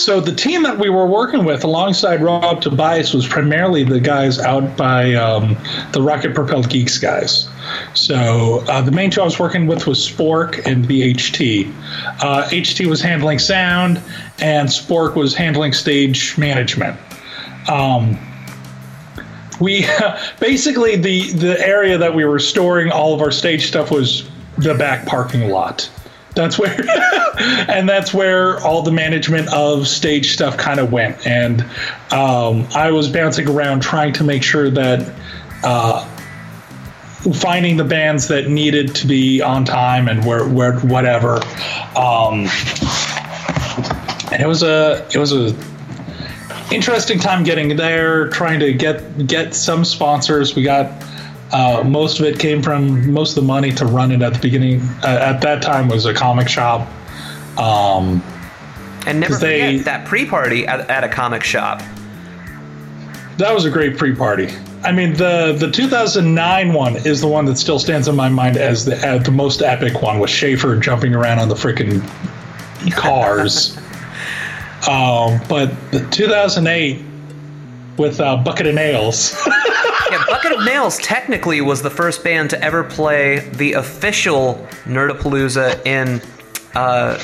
So the team that we were working with alongside Rob Tobias was primarily the guys out by um, the Rocket Propelled Geeks guys. So uh, the main two I was working with was Spork and BHT. HT. Uh, HT was handling sound, and Spork was handling stage management. Um, we basically the the area that we were storing all of our stage stuff was the back parking lot. That's where, and that's where all the management of stage stuff kind of went. And um, I was bouncing around trying to make sure that uh, finding the bands that needed to be on time and where, where whatever. Um, and it was a it was a interesting time getting there, trying to get get some sponsors. We got uh, most of it came from most of the money to run it at the beginning. Uh, at that time was a comic shop. Um, And never 'Cause they- that pre-party at, at a comic shop. that was a great pre-party. I mean, the the 2009 one is the one that still stands in my mind as the uh, the most epic one with Schaffer jumping around on the freaking cars. um, but the 2008 with uh, Bucket of Nails. yeah, Bucket of Nails technically was the first band to ever play the official Nerdapalooza in uh,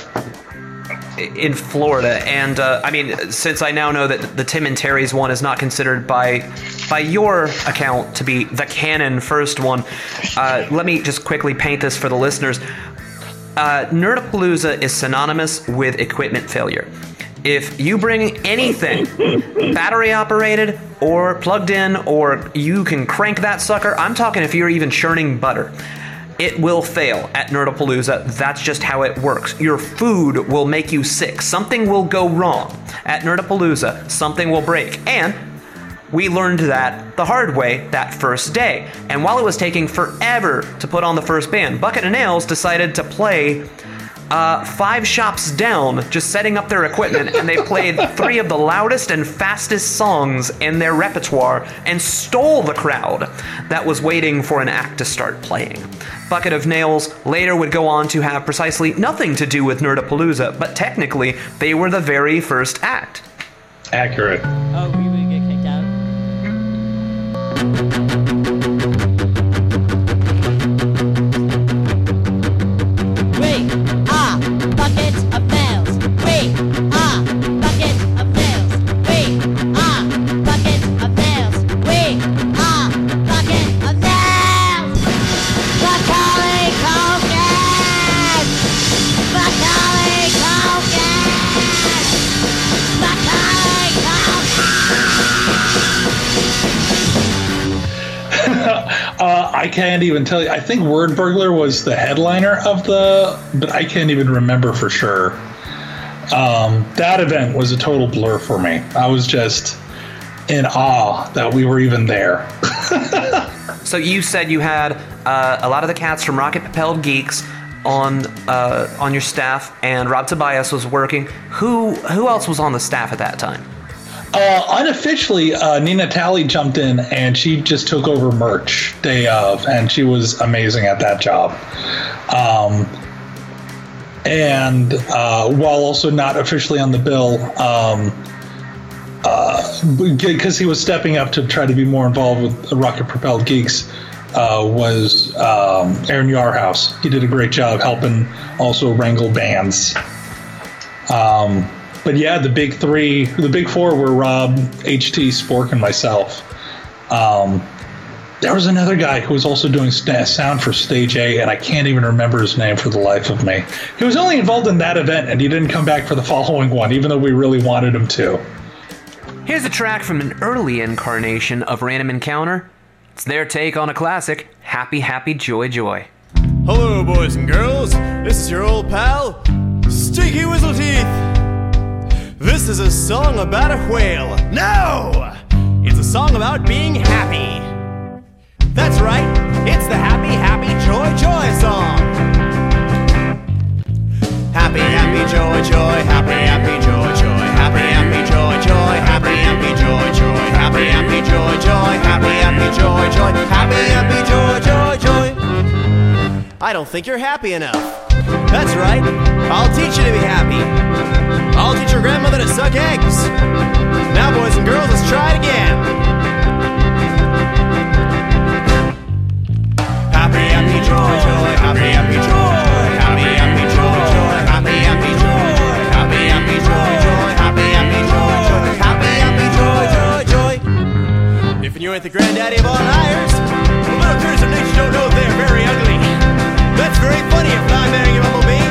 in Florida. And uh, I mean, since I now know that the Tim and Terry's one is not considered by by your account to be the canon first one, uh, let me just quickly paint this for the listeners. Uh, Nerdapalooza is synonymous with equipment failure. If you bring anything battery operated or plugged in, or you can crank that sucker, I'm talking if you're even churning butter, it will fail at Nerdapalooza. That's just how it works. Your food will make you sick. Something will go wrong at Nerdapalooza. Something will break. And we learned that the hard way that first day. And while it was taking forever to put on the first band, Bucket and Nails decided to play uh, five shops down, just setting up their equipment, and they played three of the loudest and fastest songs in their repertoire and stole the crowd that was waiting for an act to start playing. Bucket of Nails later would go on to have precisely nothing to do with Nerdapalooza, but technically, they were the very first act. Accurate. Oh, we would get kicked out. Can't even tell you. I think Word Burglar was the headliner of the, but I can't even remember for sure. Um, that event was a total blur for me. I was just in awe that we were even there. So you said you had uh, a lot of the cats from Rocket Propelled Geeks on uh, on your staff, and Rob Tobias was working. Who who else was on the staff at that time? Uh, unofficially, uh, Nina Talley jumped in and she just took over merch day of, and she was amazing at that job. Um, and uh, while also not officially on the bill, um, because he was stepping up to try to be more involved with Rocket Propelled Geeks, uh, was um, Aaron Yarhouse. He did a great job helping also wrangle bands. Um, but yeah, the big three, the big four were Rob, HT, Spork, and myself. Um, there was another guy who was also doing sta sound for Stage A, and I can't even remember his name for the life of me. He was only involved in that event, and he didn't come back for the following one, even though we really wanted him to. Here's a track from an early incarnation of Random Encounter. It's their take on a classic, Happy Happy Joy Joy. Hello, boys and girls. This is your old pal, Stinky Wizzleteats. This is a song about a whale. No! It's a song about being happy. That's right, it's the Happy Happy Joy Joy song. Happy Happy Joy Joy, Happy Happy Joy Joy, Happy Happy Joy Joy, Happy Happy Joy Joy, Happy Happy Joy Joy, Happy Happy Joy Joy, Happy Happy Joy Joy. I don't think you're happy enough. That's right, I'll teach you to be happy. I'll teach your grandmother to suck eggs. Now, boys and girls, let's try it again. Happy, happy, joy, joy, happy, happy, joy, happy, happy, joy, happy, happy, joy, happy, happy, joy, happy, happy, joy. If you ain't the granddaddy of all liars, the little creatures of nature don't know they're very ugly. That's very funny if I'm marrying a bumblebee.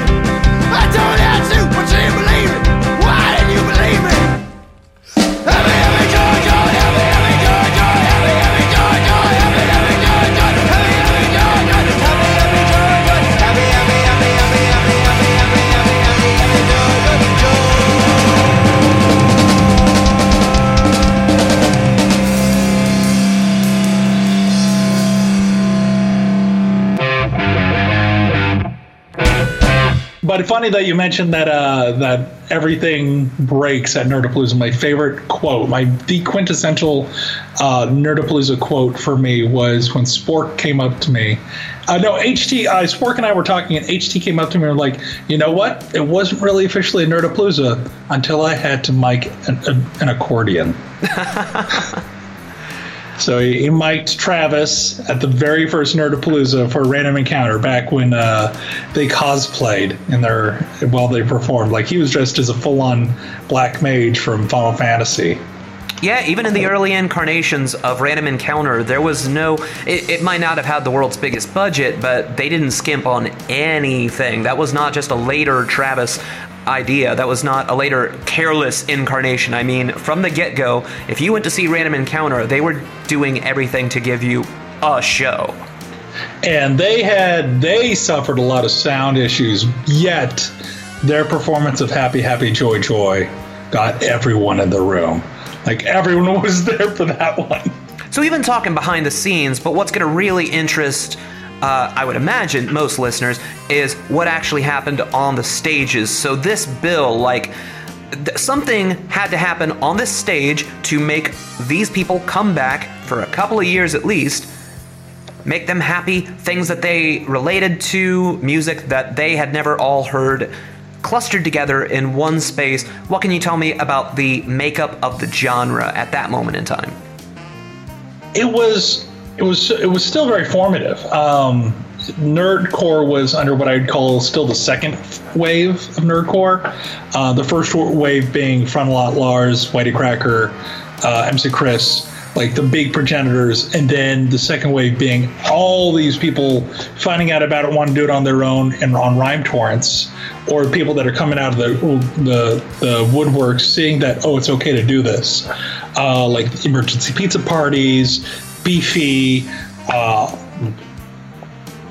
But funny that you mentioned that uh, that everything breaks at Nerdapalooza. My favorite quote, my the quintessential uh, Nerdapalooza quote for me was when Spork came up to me Uh, no, HT, uh, Spork and I were talking, and HT came up to me and were like, you know what? It wasn't really officially a Nerdapalooza until I had to mic an, an, an accordion. so he, he mic'd Travis at the very first Nerdapalooza for a random encounter back when uh, they cosplayed in their while they performed. Like he was dressed as a full-on black mage from Final Fantasy. Yeah, even in the early incarnations of Random Encounter, there was no. It, it, might not have had the world's biggest budget, but they didn't skimp on anything. That was not just a later Travis idea. That was not a later careless incarnation. I mean, from the get go, if you went to see Random Encounter, they were doing everything to give you a show. And they had. They suffered a lot of sound issues, yet their performance of Happy, Happy, Joy, Joy got everyone in the room. Like everyone was there for that one. So we've been talking behind the scenes, but what's going to really interest, uh, I would imagine, most listeners is what actually happened on the stages. So this bill, like, th- something had to happen on this stage to make these people come back for a couple of years at least. Make them happy, things that they related to, music that they had never all heard clustered together in one space. What can you tell me about the makeup of the genre at that moment in time? It was it was it was still very formative. Um, nerdcore was under what I'd call still the second wave of nerdcore. Uh, the first wave being Frontalot Lars, YTCracker, uh, MC Chris, like the big progenitors, and then the second wave being all these people finding out about it, want to do it on their own and on rhyme torrents, or people that are coming out of the the, the woodwork, seeing that oh, it's okay to do this, uh, like emergency pizza parties, beefy. Uh,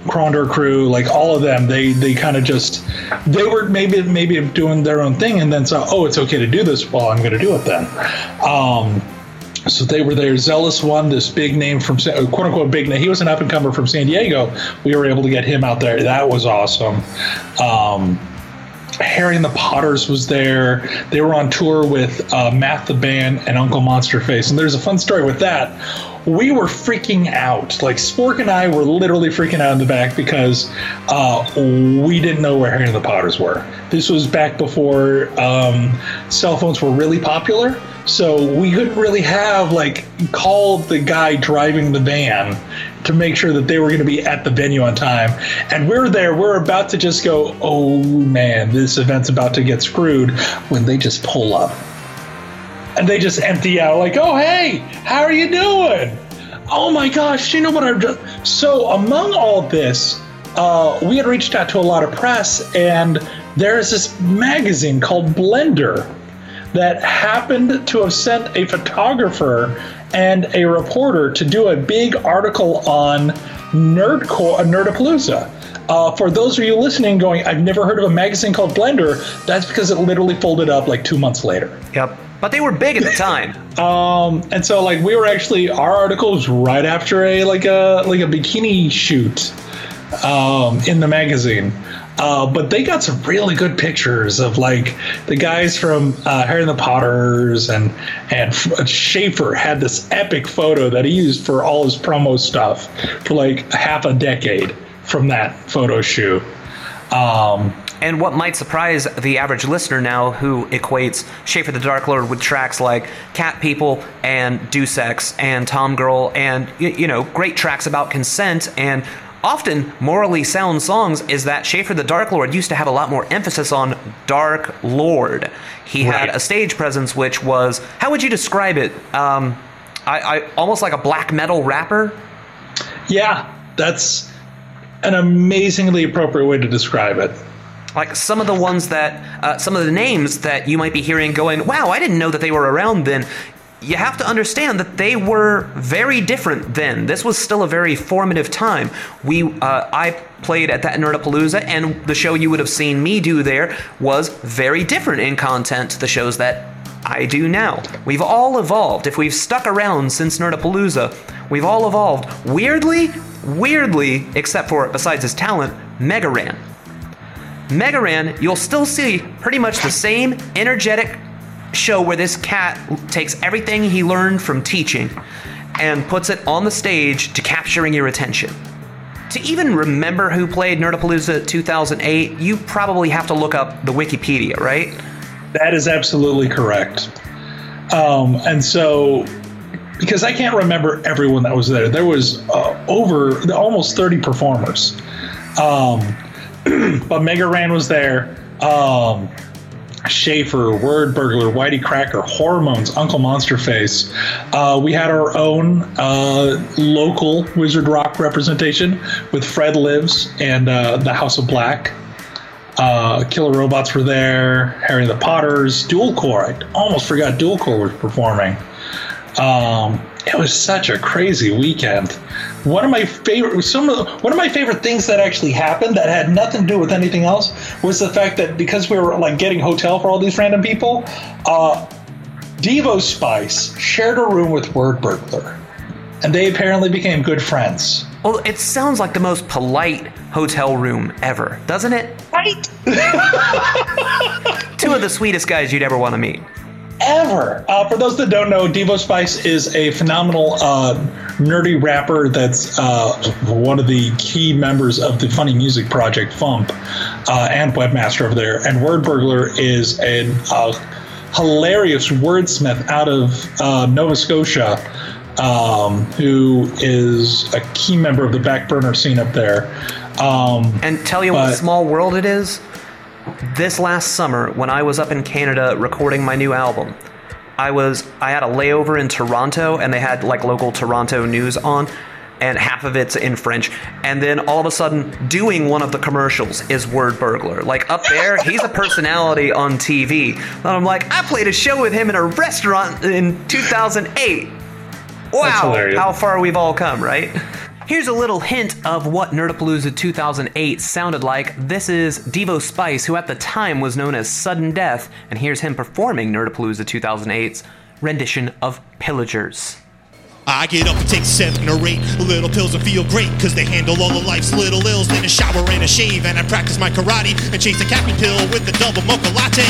Crondor crew, like all of them, they they kind of just they were maybe maybe doing their own thing, and then saw, oh, it's okay to do this. Well, I'm going to do it then. Um, so they were there. Zealous one, this big name from quote unquote big name. He was an up and comer from San Diego. We were able to get him out there. That was awesome. Um, Harry and the Potters was there. They were on tour with uh, Math the Band and Uncle Monster Face. And there's a fun story with that. We were freaking out. Like Spork and I were literally freaking out in the back because uh, we didn't know where Harry and the Potters were. This was back before um, cell phones were really popular. So we couldn't really have like call the guy driving the van to make sure that they were going to be at the venue on time. And we're there, we're about to just go, oh man, this event's about to get screwed when they just pull up. And they just empty out, like, oh hey, how are you doing? Oh my gosh, you know what done? So among all this, uh, we had reached out to a lot of press, and there's this magazine called Blender that happened to have sent a photographer and a reporter to do a big article on Nerdcore, Nerdapalooza. Uh, for those of you listening, going, I've never heard of a magazine called Blender. That's because it literally folded up like two months later. Yep, but they were big at the time. um, and so like we were actually our article was right after a like a like a bikini shoot um, in the magazine. Uh, but they got some really good pictures of like the guys from uh, Harry and the Potters and and Schaffer had this epic photo that he used for all his promo stuff for like half a decade from that photo shoot. Um, and what might surprise the average listener now who equates Schaffer the Dark Lord with tracks like Cat People and Do Sex and Tom Girl and, you know, great tracks about consent and often morally sound songs is that Schaffer the Dark Lord used to have a lot more emphasis on Dark Lord. He right. had a stage presence which was, how would you describe it? Um, I, I almost like a black metal rapper. Yeah, that's an amazingly appropriate way to describe it. Like some of the ones that, uh, some of the names that you might be hearing going, wow, I didn't know that they were around then you have to understand that they were very different then. This was still a very formative time. We, uh, I played at that Nerdapalooza, and the show you would have seen me do there was very different in content to the shows that I do now. We've all evolved. If we've stuck around since Nerdapalooza, we've all evolved. Weirdly, weirdly, except for besides his talent, Mega Ran. Megaran, you'll still see pretty much the same energetic show where this cat takes everything he learned from teaching and puts it on the stage to capturing your attention. to even remember who played Nerdapalooza 2008, you probably have to look up the Wikipedia, right? That is absolutely correct. Um, and so, because I can't remember everyone that was there, there was uh, over almost 30 performers. Um, but Mega Ran was there. Um, Schaffer, Word Burglar, YTCracker, Hormones, Uncle Monster Face. Uh, we had our own uh, local Wizard Rock representation with Fred Lives and uh, the House of Black. Uh, Killer Robots were there, Harry the Potters, Dual Core. I almost forgot Dual Core was performing. Um, it was such a crazy weekend. One of my favorite, some of the, one of my favorite things that actually happened that had nothing to do with anything else was the fact that because we were like getting hotel for all these random people, uh, Devo Spice shared a room with Word Burglar, and they apparently became good friends. Well, it sounds like the most polite hotel room ever, doesn't it? Right. Two of the sweetest guys you'd ever want to meet. Ever. Uh, for those that don't know, Devo Spice is a phenomenal uh, nerdy rapper that's uh, one of the key members of the Funny Music Project, FUMP, uh, and webmaster over there. And Word Burglar is a uh, hilarious wordsmith out of uh, Nova Scotia. Um, who is a key member of the back burner scene up there? Um, And tell you what small world it is. This last summer, when I was up in Canada recording my new album, I was I had a layover in Toronto, and they had like local Toronto news on, and half of it's in French. And then all of a sudden, doing one of the commercials is Word Burglar. Like up there, he's a personality on TV. And I'm like, I played a show with him in a restaurant in 2008. Wow, how far we've all come, right? Here's a little hint of what Nerdapalooza 2008 sounded like. This is Devo Spice, who at the time was known as Sudden Death, and here's him performing Nerdapalooza 2008's rendition of Pillagers. I get up and take seven or eight. Little pills and feel great Cause they handle all of life's little ills. Then a shower and a shave and I practice my karate And chase a caffeine pill with the double mocha latte.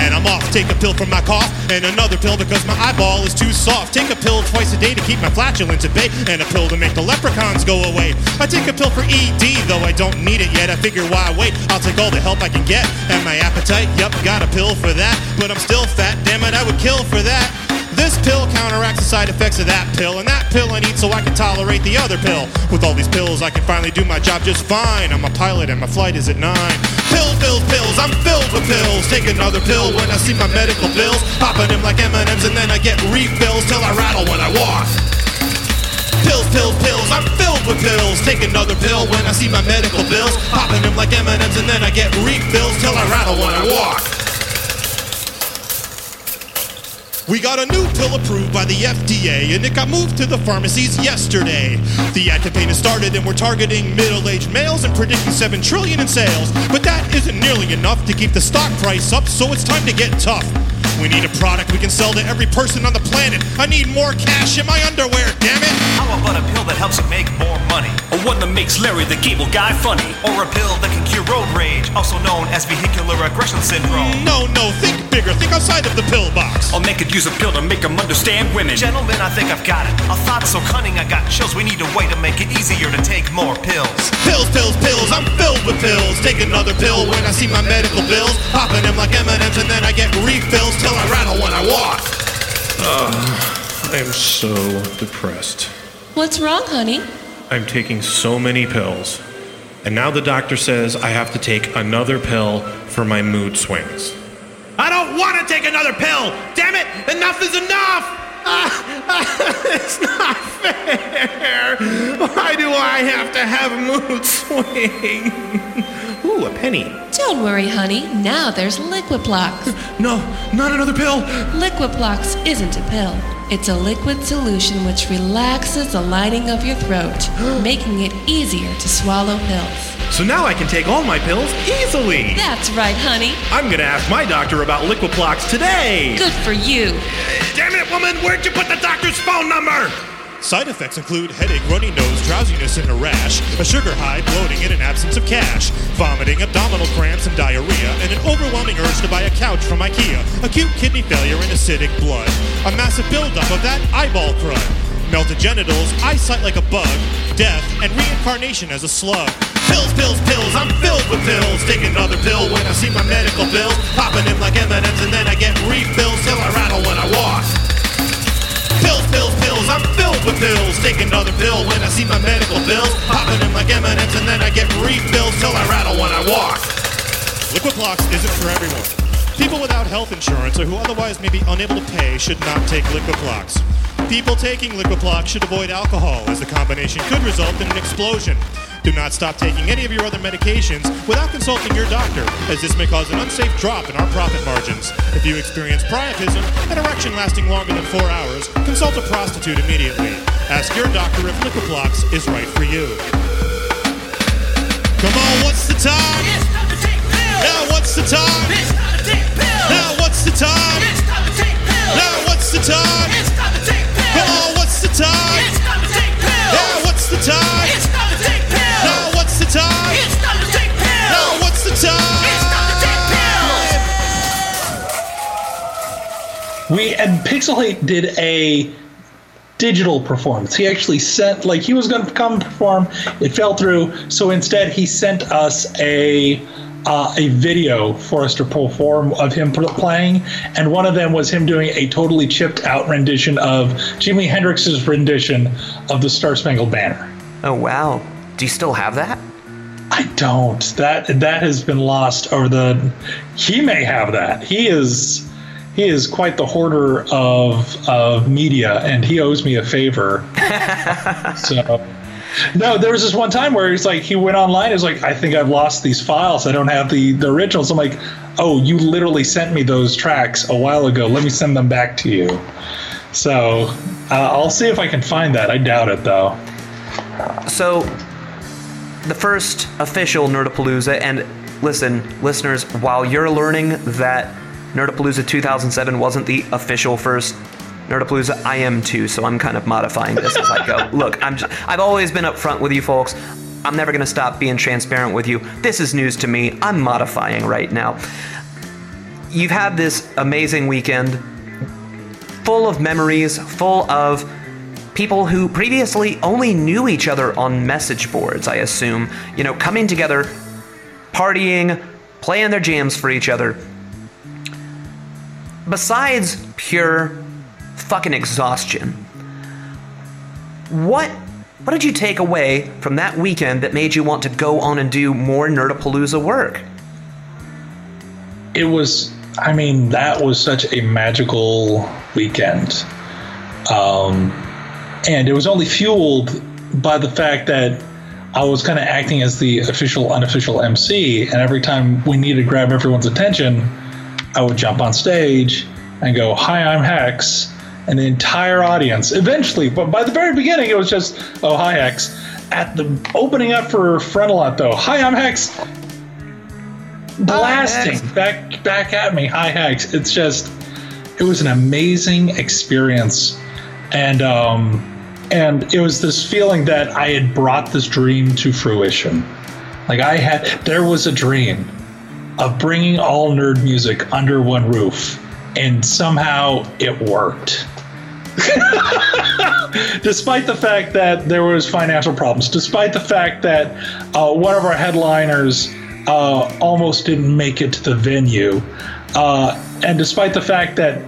And I'm off, take a pill for my cough And another pill because my eyeball is too soft. Take a pill twice a day to keep my flatulence at bay And a pill to make the leprechauns go away. I take a pill for ED though I don't need it yet. I figure why wait, I'll take all the help I can get. And my appetite, yep, got a pill for that. But I'm still fat, damn it, I would kill for that this pill counteracts the side effects of that pill, and that pill I need so I can tolerate the other pill. With all these pills, I can finally do my job just fine. I'm a pilot and my flight is at nine. Pill, pills, pills, I'm filled with pills. Take another pill when I see my medical bills. Popping them like M&M's and then I get refills till I rattle when I walk. Pills, pills, pills, I'm filled with pills. Take another pill when I see my medical bills. Popping them like M&M's and then I get refills till I rattle when I walk. We got a new pill approved by the FDA, and it got moved to the pharmacies yesterday. The ad campaign has started, and we're targeting middle-aged males and predicting seven trillion in sales. But that isn't nearly enough to keep the stock price up, so it's time to get tough. We need a product we can sell to every person on the planet. I need more cash in my underwear, damn it! How about a pill that helps you make more money? Or one that makes Larry the Cable Guy funny? Or a pill that can cure road rage, also known as vehicular aggression syndrome? No, no, think bigger. Think outside of the pill box. Or make it use a pill to make them understand women. Gentlemen, I think I've got it. A thought so cunning I got chills. We need a way to make it easier to take more pills. Pills, pills, pills, I'm filled with pills. Take another pill when I see my medical bills. Popping them like M&M's and then I get refills till I rattle when I walk. Um, Ugh, I am so depressed. What's wrong, honey? I'm taking so many pills. And now the doctor says I have to take another pill for my mood swings. I don't want to take another pill! Damn it! Enough is enough! it's not fair! Why do I have to have mood swings? Ooh, a penny. Don't worry, honey. Now there's Liquiplox. No, not another pill. Liquiplox isn't a pill. It's a liquid solution which relaxes the lining of your throat, making it easier to swallow pills. So now I can take all my pills easily. That's right, honey. I'm gonna ask my doctor about Liquiplox today. Good for you. Damn it, woman! Where'd you put the doctor's phone number? Side effects include headache, runny nose, drowsiness, and a rash, a sugar high, bloating, and an absence of cash, vomiting, abdominal cramps, and diarrhea, and an overwhelming urge to buy a couch from IKEA, acute kidney failure, and acidic blood, a massive buildup of that eyeball crud. melted genitals, eyesight like a bug, death, and reincarnation as a slug. Pills, pills, pills, I'm filled with pills. Take another pill when I see my medical bills. Popping them like M&M's and then I get refills till I rattle when I walk. Pills, pills, pills, I'm filled with pills. Take another pill when I see my medical bills. Popping them like M&M's and then I get refills till I rattle when I walk. Liquiplox isn't for everyone. People without health insurance or who otherwise may be unable to pay should not take Liquiplox. People taking Liquiplox should avoid alcohol, as the combination could result in an explosion. Do not stop taking any of your other medications without consulting your doctor, as this may cause an unsafe drop in our profit margins. If you experience priapism, an erection lasting longer than four hours, consult a prostitute immediately. Ask your doctor if Liquiplox is right for you. Come on, what's the time? Now what's the time? Now what's the time? Now what's the time? Come Pixelh8 did a digital performance. He actually sent like he was going to come perform. It fell through, so instead he sent us a uh, a video for us to perform of him playing, and one of them was him doing a totally chipped out rendition of Jimi Hendrix's rendition of the Star Spangled Banner. Oh wow! Do you still have that? I don't. That that has been lost over the. He may have that. He is he is quite the hoarder of of media, and he owes me a favor. so. No, there was this one time where he's like, he went online. He's like, I think I've lost these files. I don't have the the originals. I'm like, oh, you literally sent me those tracks a while ago. Let me send them back to you. So uh, I'll see if I can find that. I doubt it though. So, the first official Nerdapalooza, and listen, listeners, while you're learning that Nerdapalooza 2007 wasn't the official first Nerdapalooza, I am too, so I'm kind of modifying this as I go. Look, I'm just, I've always been upfront with you folks. I'm never going to stop being transparent with you. This is news to me. I'm modifying right now. You've had this amazing weekend full of memories, full of people who previously only knew each other on message boards, I assume, you know, coming together, partying, playing their jams for each other. Besides pure fucking exhaustion, what what did you take away from that weekend that made you want to go on and do more Nerdapalooza work? It was, I mean, that was such a magical weekend. Um, and it was only fueled by the fact that I was kind of acting as the official, unofficial MC. And every time we needed to grab everyone's attention, I would jump on stage and go, Hi, I'm Hex. And the entire audience, eventually, but by the very beginning, it was just, Oh, hi, Hex. At the opening up for Frontalot, though, Hi, I'm Hex. Blasting back back at me. Hi, Hex. It's just, it was an amazing experience. And, um, and it was this feeling that I had brought this dream to fruition. Like I had, there was a dream of bringing all nerd music under one roof, and somehow it worked. despite the fact that there was financial problems, despite the fact that uh, one of our headliners uh, almost didn't make it to the venue, uh, and despite the fact that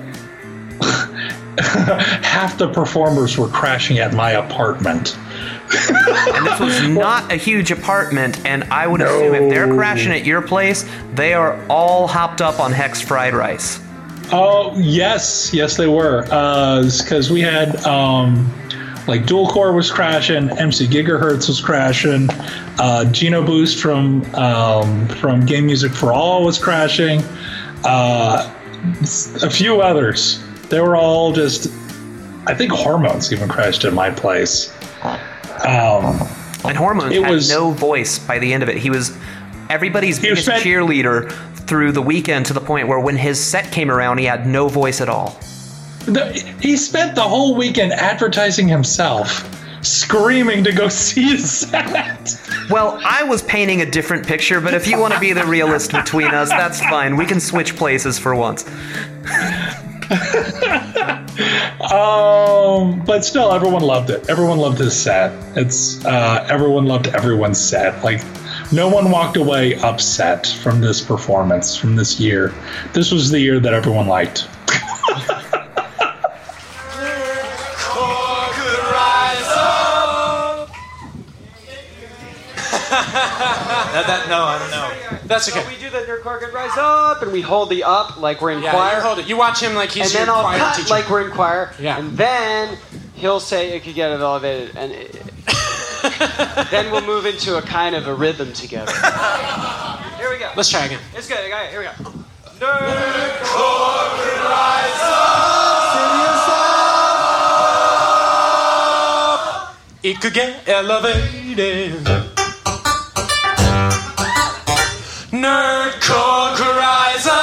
half the performers were crashing at my apartment. And this was not a huge apartment, and I would assume if they're crashing at your place, they are all hopped up on Hex fried rice. Oh yes, yes they were. Because we had um, like Dual Core was crashing, MC Gigahertz was crashing, uh, Geno Boost from um, from Game Music for All was crashing, uh, a few others. They were all just. I think Hormones even crashed at my place. Um, And Hormones had was- no voice by the end of it. He was everybody's He was biggest spent- cheerleader through the weekend to the point where when his set came around, he had no voice at all. The, he spent the whole weekend advertising himself, screaming to go see his set. Well, I was painting a different picture, but if you want to be the realist between us, that's fine. We can switch places for once. Um, but still, everyone loved it. Everyone loved his set. It's uh, everyone loved everyone's set. Like, no one walked away upset from this performance from this year. This was the year that everyone liked. That, that, no, I don't know. That's okay. So we do the nerdcore could rise up, and we hold the up like we're in Yeah, choir. you hold it. You watch him like he's and then I'll choir cut teacher. like we're in choir. Yeah. And then he'll say it could get elevated, and it, then we'll move into a kind of a rhythm together. Here we go. Let's try again. It's good. Okay, here we go. Nerd choir. Good rise up. It could get elevated. Nerdcore rise up.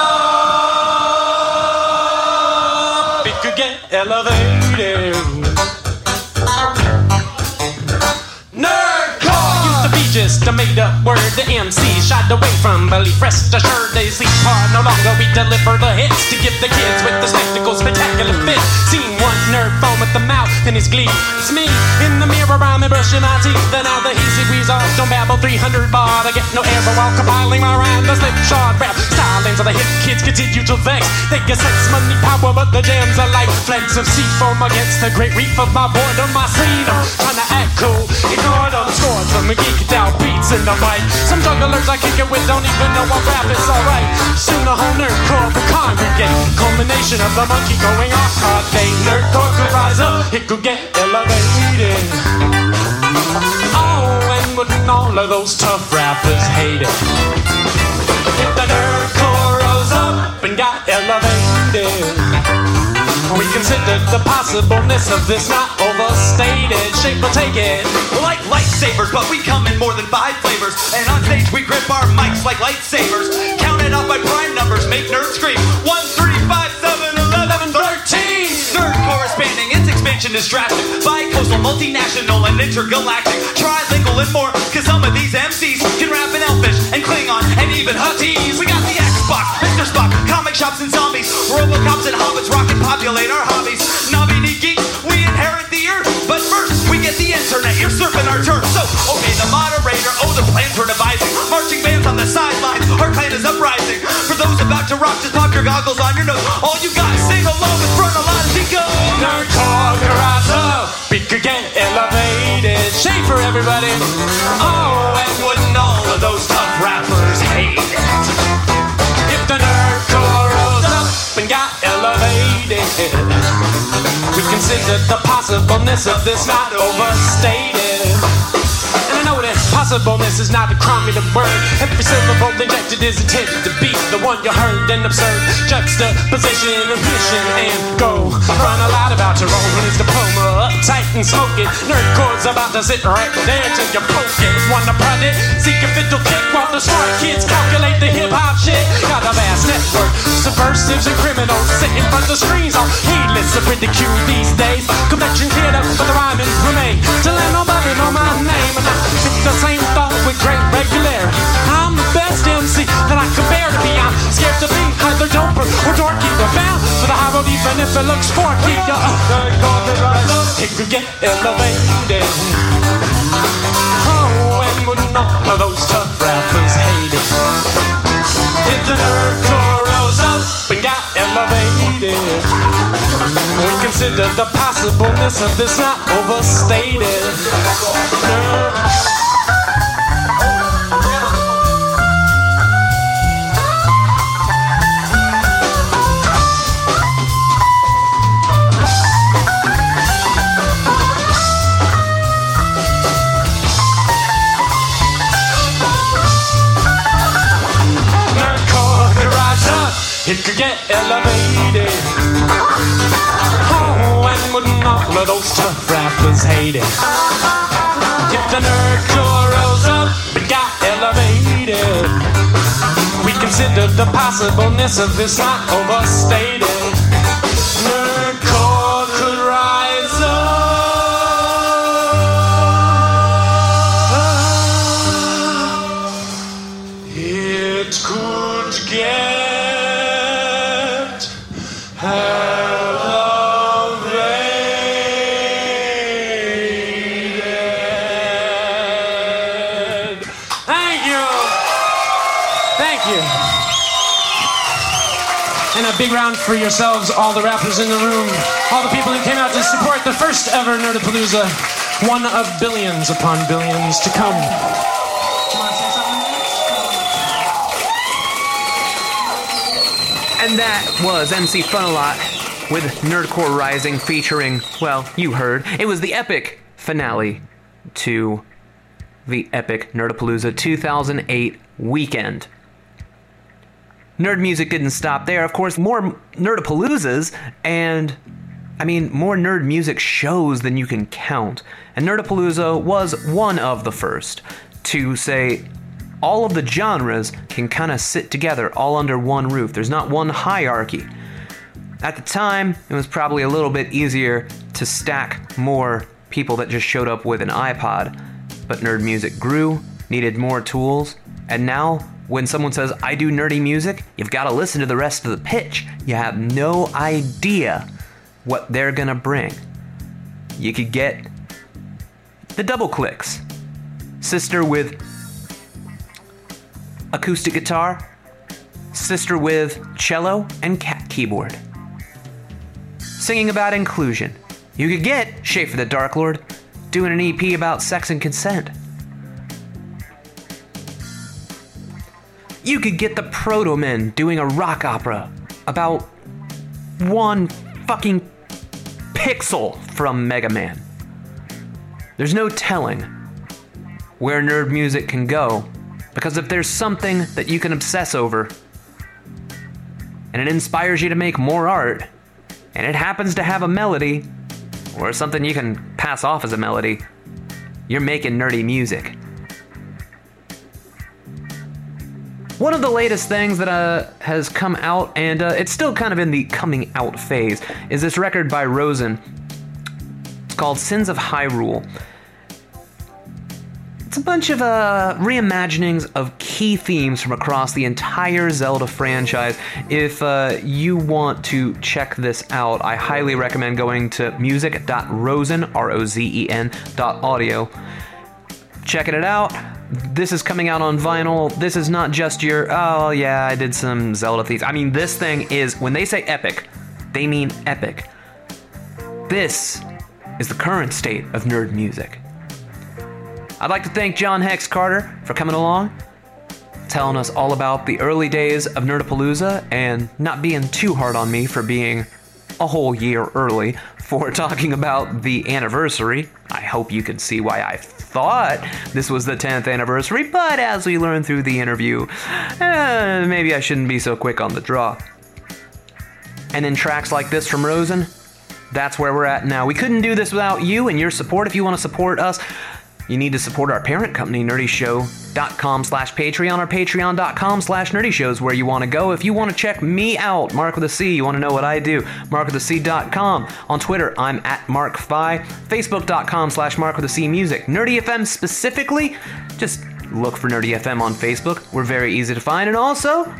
It could get elevated. Nerdcore used to be just a made up word. The MC shied away from belief. Rest assured, they sleep hard. No longer we deliver the hits to give the kids with the spectacle spectacular fit. Seen one nerd foam at the mouth in his glee. It's me in the mirror, I'm brushing my teeth. And now the easy don't babble 300 bar. I get no air while compiling my rhyme. The slipshod rap stylings of the hip kids continue to vex. They get sex, money, power, but the jams are like flecks of sea foam against the great reef of my boredom. My freedom, trying to act cool. Ignore them scores from the geeked out beats in the mic. Some jugglers I kick it with don't even know I rap. It's alright. Soon the whole nerdcore will congregate. Culmination of the monkey going off hard day. Nerdcore could rise up. It could get elevated. Wouldn't all of those tough rappers hate it? If the nerdcore rose up and got elevated. We considered the possibleness of this not overstated. Shape will take it. Like lightsabers, but we come in more than five flavors. And on stage we grip our mics like lightsabers. Counted out by prime numbers, make nerds scream. One, three, five, seven, eleven, thirteen. Nerd corresponding, its expansion is drastic. Bi-coastal, multinational, and intergalactic. Trilingual and more, cause some of these MCs can rap in Elfish and Klingon and even Huttese. We got the Xbox, Mr. Spock, comic shops and zombies. Robocops and hobbits rock and populate our hobbies. Nobby geeks, we inherit the earth. But first, we get the internet, you're surfing our turf. So, okay, the moderator, oh, the plans we're devising. Marching bands on the sidelines, our clan is uprising. For those about to rock, just pop your goggles on your nose. All you got, sing along with Frontality Go. Could get elevated. Shape for everybody. Oh, and wouldn't all of those tough rappers hate it? If the nerdcore rose up and got elevated, we considered the possibleness of this not overstated. Possibleness is not a crummy word. Every syllable injected is intended to be the one you heard and observed. Juxtaposition of mission and go. Run a lot about your own his diploma. Uptight and smoke it. Nerdcore's about to sit right there till you poke it. Wanna prod it? Seek a fiddle kick while the smart kids calculate the hip hop shit. Got a vast network. Subversives and criminals sitting in front of screens all heedless of ridicule these days. Convention theater, but the rhyming remain. To let nobody know my name. And I think the same with great regularity. I'm the best MC that I can bear to be. I'm scared to be either doper or dorky. But bound for the high road even if it looks forky. Yeah, uh, it could get elevated. Oh, and wouldn't all of those tough rappers hate it? If the nerdcore rose up and got elevated, we consider the possibleness of this not overstated. It could get elevated. Oh, and wouldn't all of those tough rappers hate it? If the nerdcore rose up and got elevated, we consider the possibleness of this not overstated. Big round for yourselves, all the rappers in the room, all the people who came out to support the first ever Nerdapalooza, one of billions upon billions to come. And that was MC Frontalot with Nerdcore Rising featuring, well, you heard, it was the epic finale to the epic Nerdapalooza 2008 weekend. Nerd music didn't stop there. Of course, more Nerdapaloozas and I mean, more nerd music shows than you can count. And Nerdapalooza was one of the first to say all of the genres can kind of sit together all under one roof. There's not one hierarchy. At the time, it was probably a little bit easier to stack more people that just showed up with an iPod. But nerd music grew, needed more tools, and now when someone says, I do nerdy music, you've got to listen to the rest of the pitch. You have no idea what they're going to bring. You could get the Doubleclicks, sister with acoustic guitar, sister with cello and cat keyboard. Singing about inclusion. You could get Schaffer the Dark Lord doing an EP about sex and consent. You could get the Protomen doing a rock opera about one fucking pixel from Mega Man. There's no telling where nerd music can go because if there's something that you can obsess over and it inspires you to make more art and it happens to have a melody or something you can pass off as a melody, you're making nerdy music. One of the latest things that uh, has come out, and uh, it's still kind of in the coming out phase, is this record by Rozen. It's called Sins of Hyrule. It's a bunch of uh, reimaginings of key themes from across the entire Zelda franchise. If uh, you want to check this out, I highly recommend going to music.rozen, R O Z E N, dot audio. Checking it out. This is coming out on vinyl. This is not just your, oh yeah, I did some Zelda themes. I mean, this thing is, when they say epic, they mean epic. This is the current state of nerd music. I'd like to thank John Hex Carter for coming along, telling us all about the early days of Nerdapalooza, and not being too hard on me for being a whole year early for talking about the anniversary. I hope you can see why I thought this was the 10th anniversary, but as we learned through the interview, eh, maybe I shouldn't be so quick on the draw. And in tracks like this from Rozen, that's where we're at now. We couldn't do this without you and your support. If you want to support us, you need to support our parent company, nerdyshow.com slash Patreon or patreon.com slash nerdyshows where you want to go. If you want to check me out, Mark with a C, you want to know what I do, markwithac.com. On Twitter, I'm at MarkFi. Facebook.com slash Mark with a C Music. Nerdy FM specifically, just look for Nerdy FM on Facebook. We're very easy to find. And also,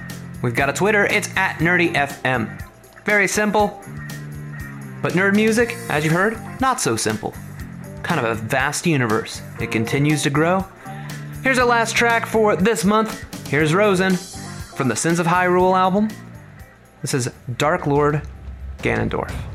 we've got a Twitter, it's at Nerdy FM. Very simple. But nerd music, as you've heard, not so simple kind of a vast universe. It continues to grow. Here's our last track for this month. Here's Rozen from the Sins of Hyrule album. This is Dark Lord Ganondorf.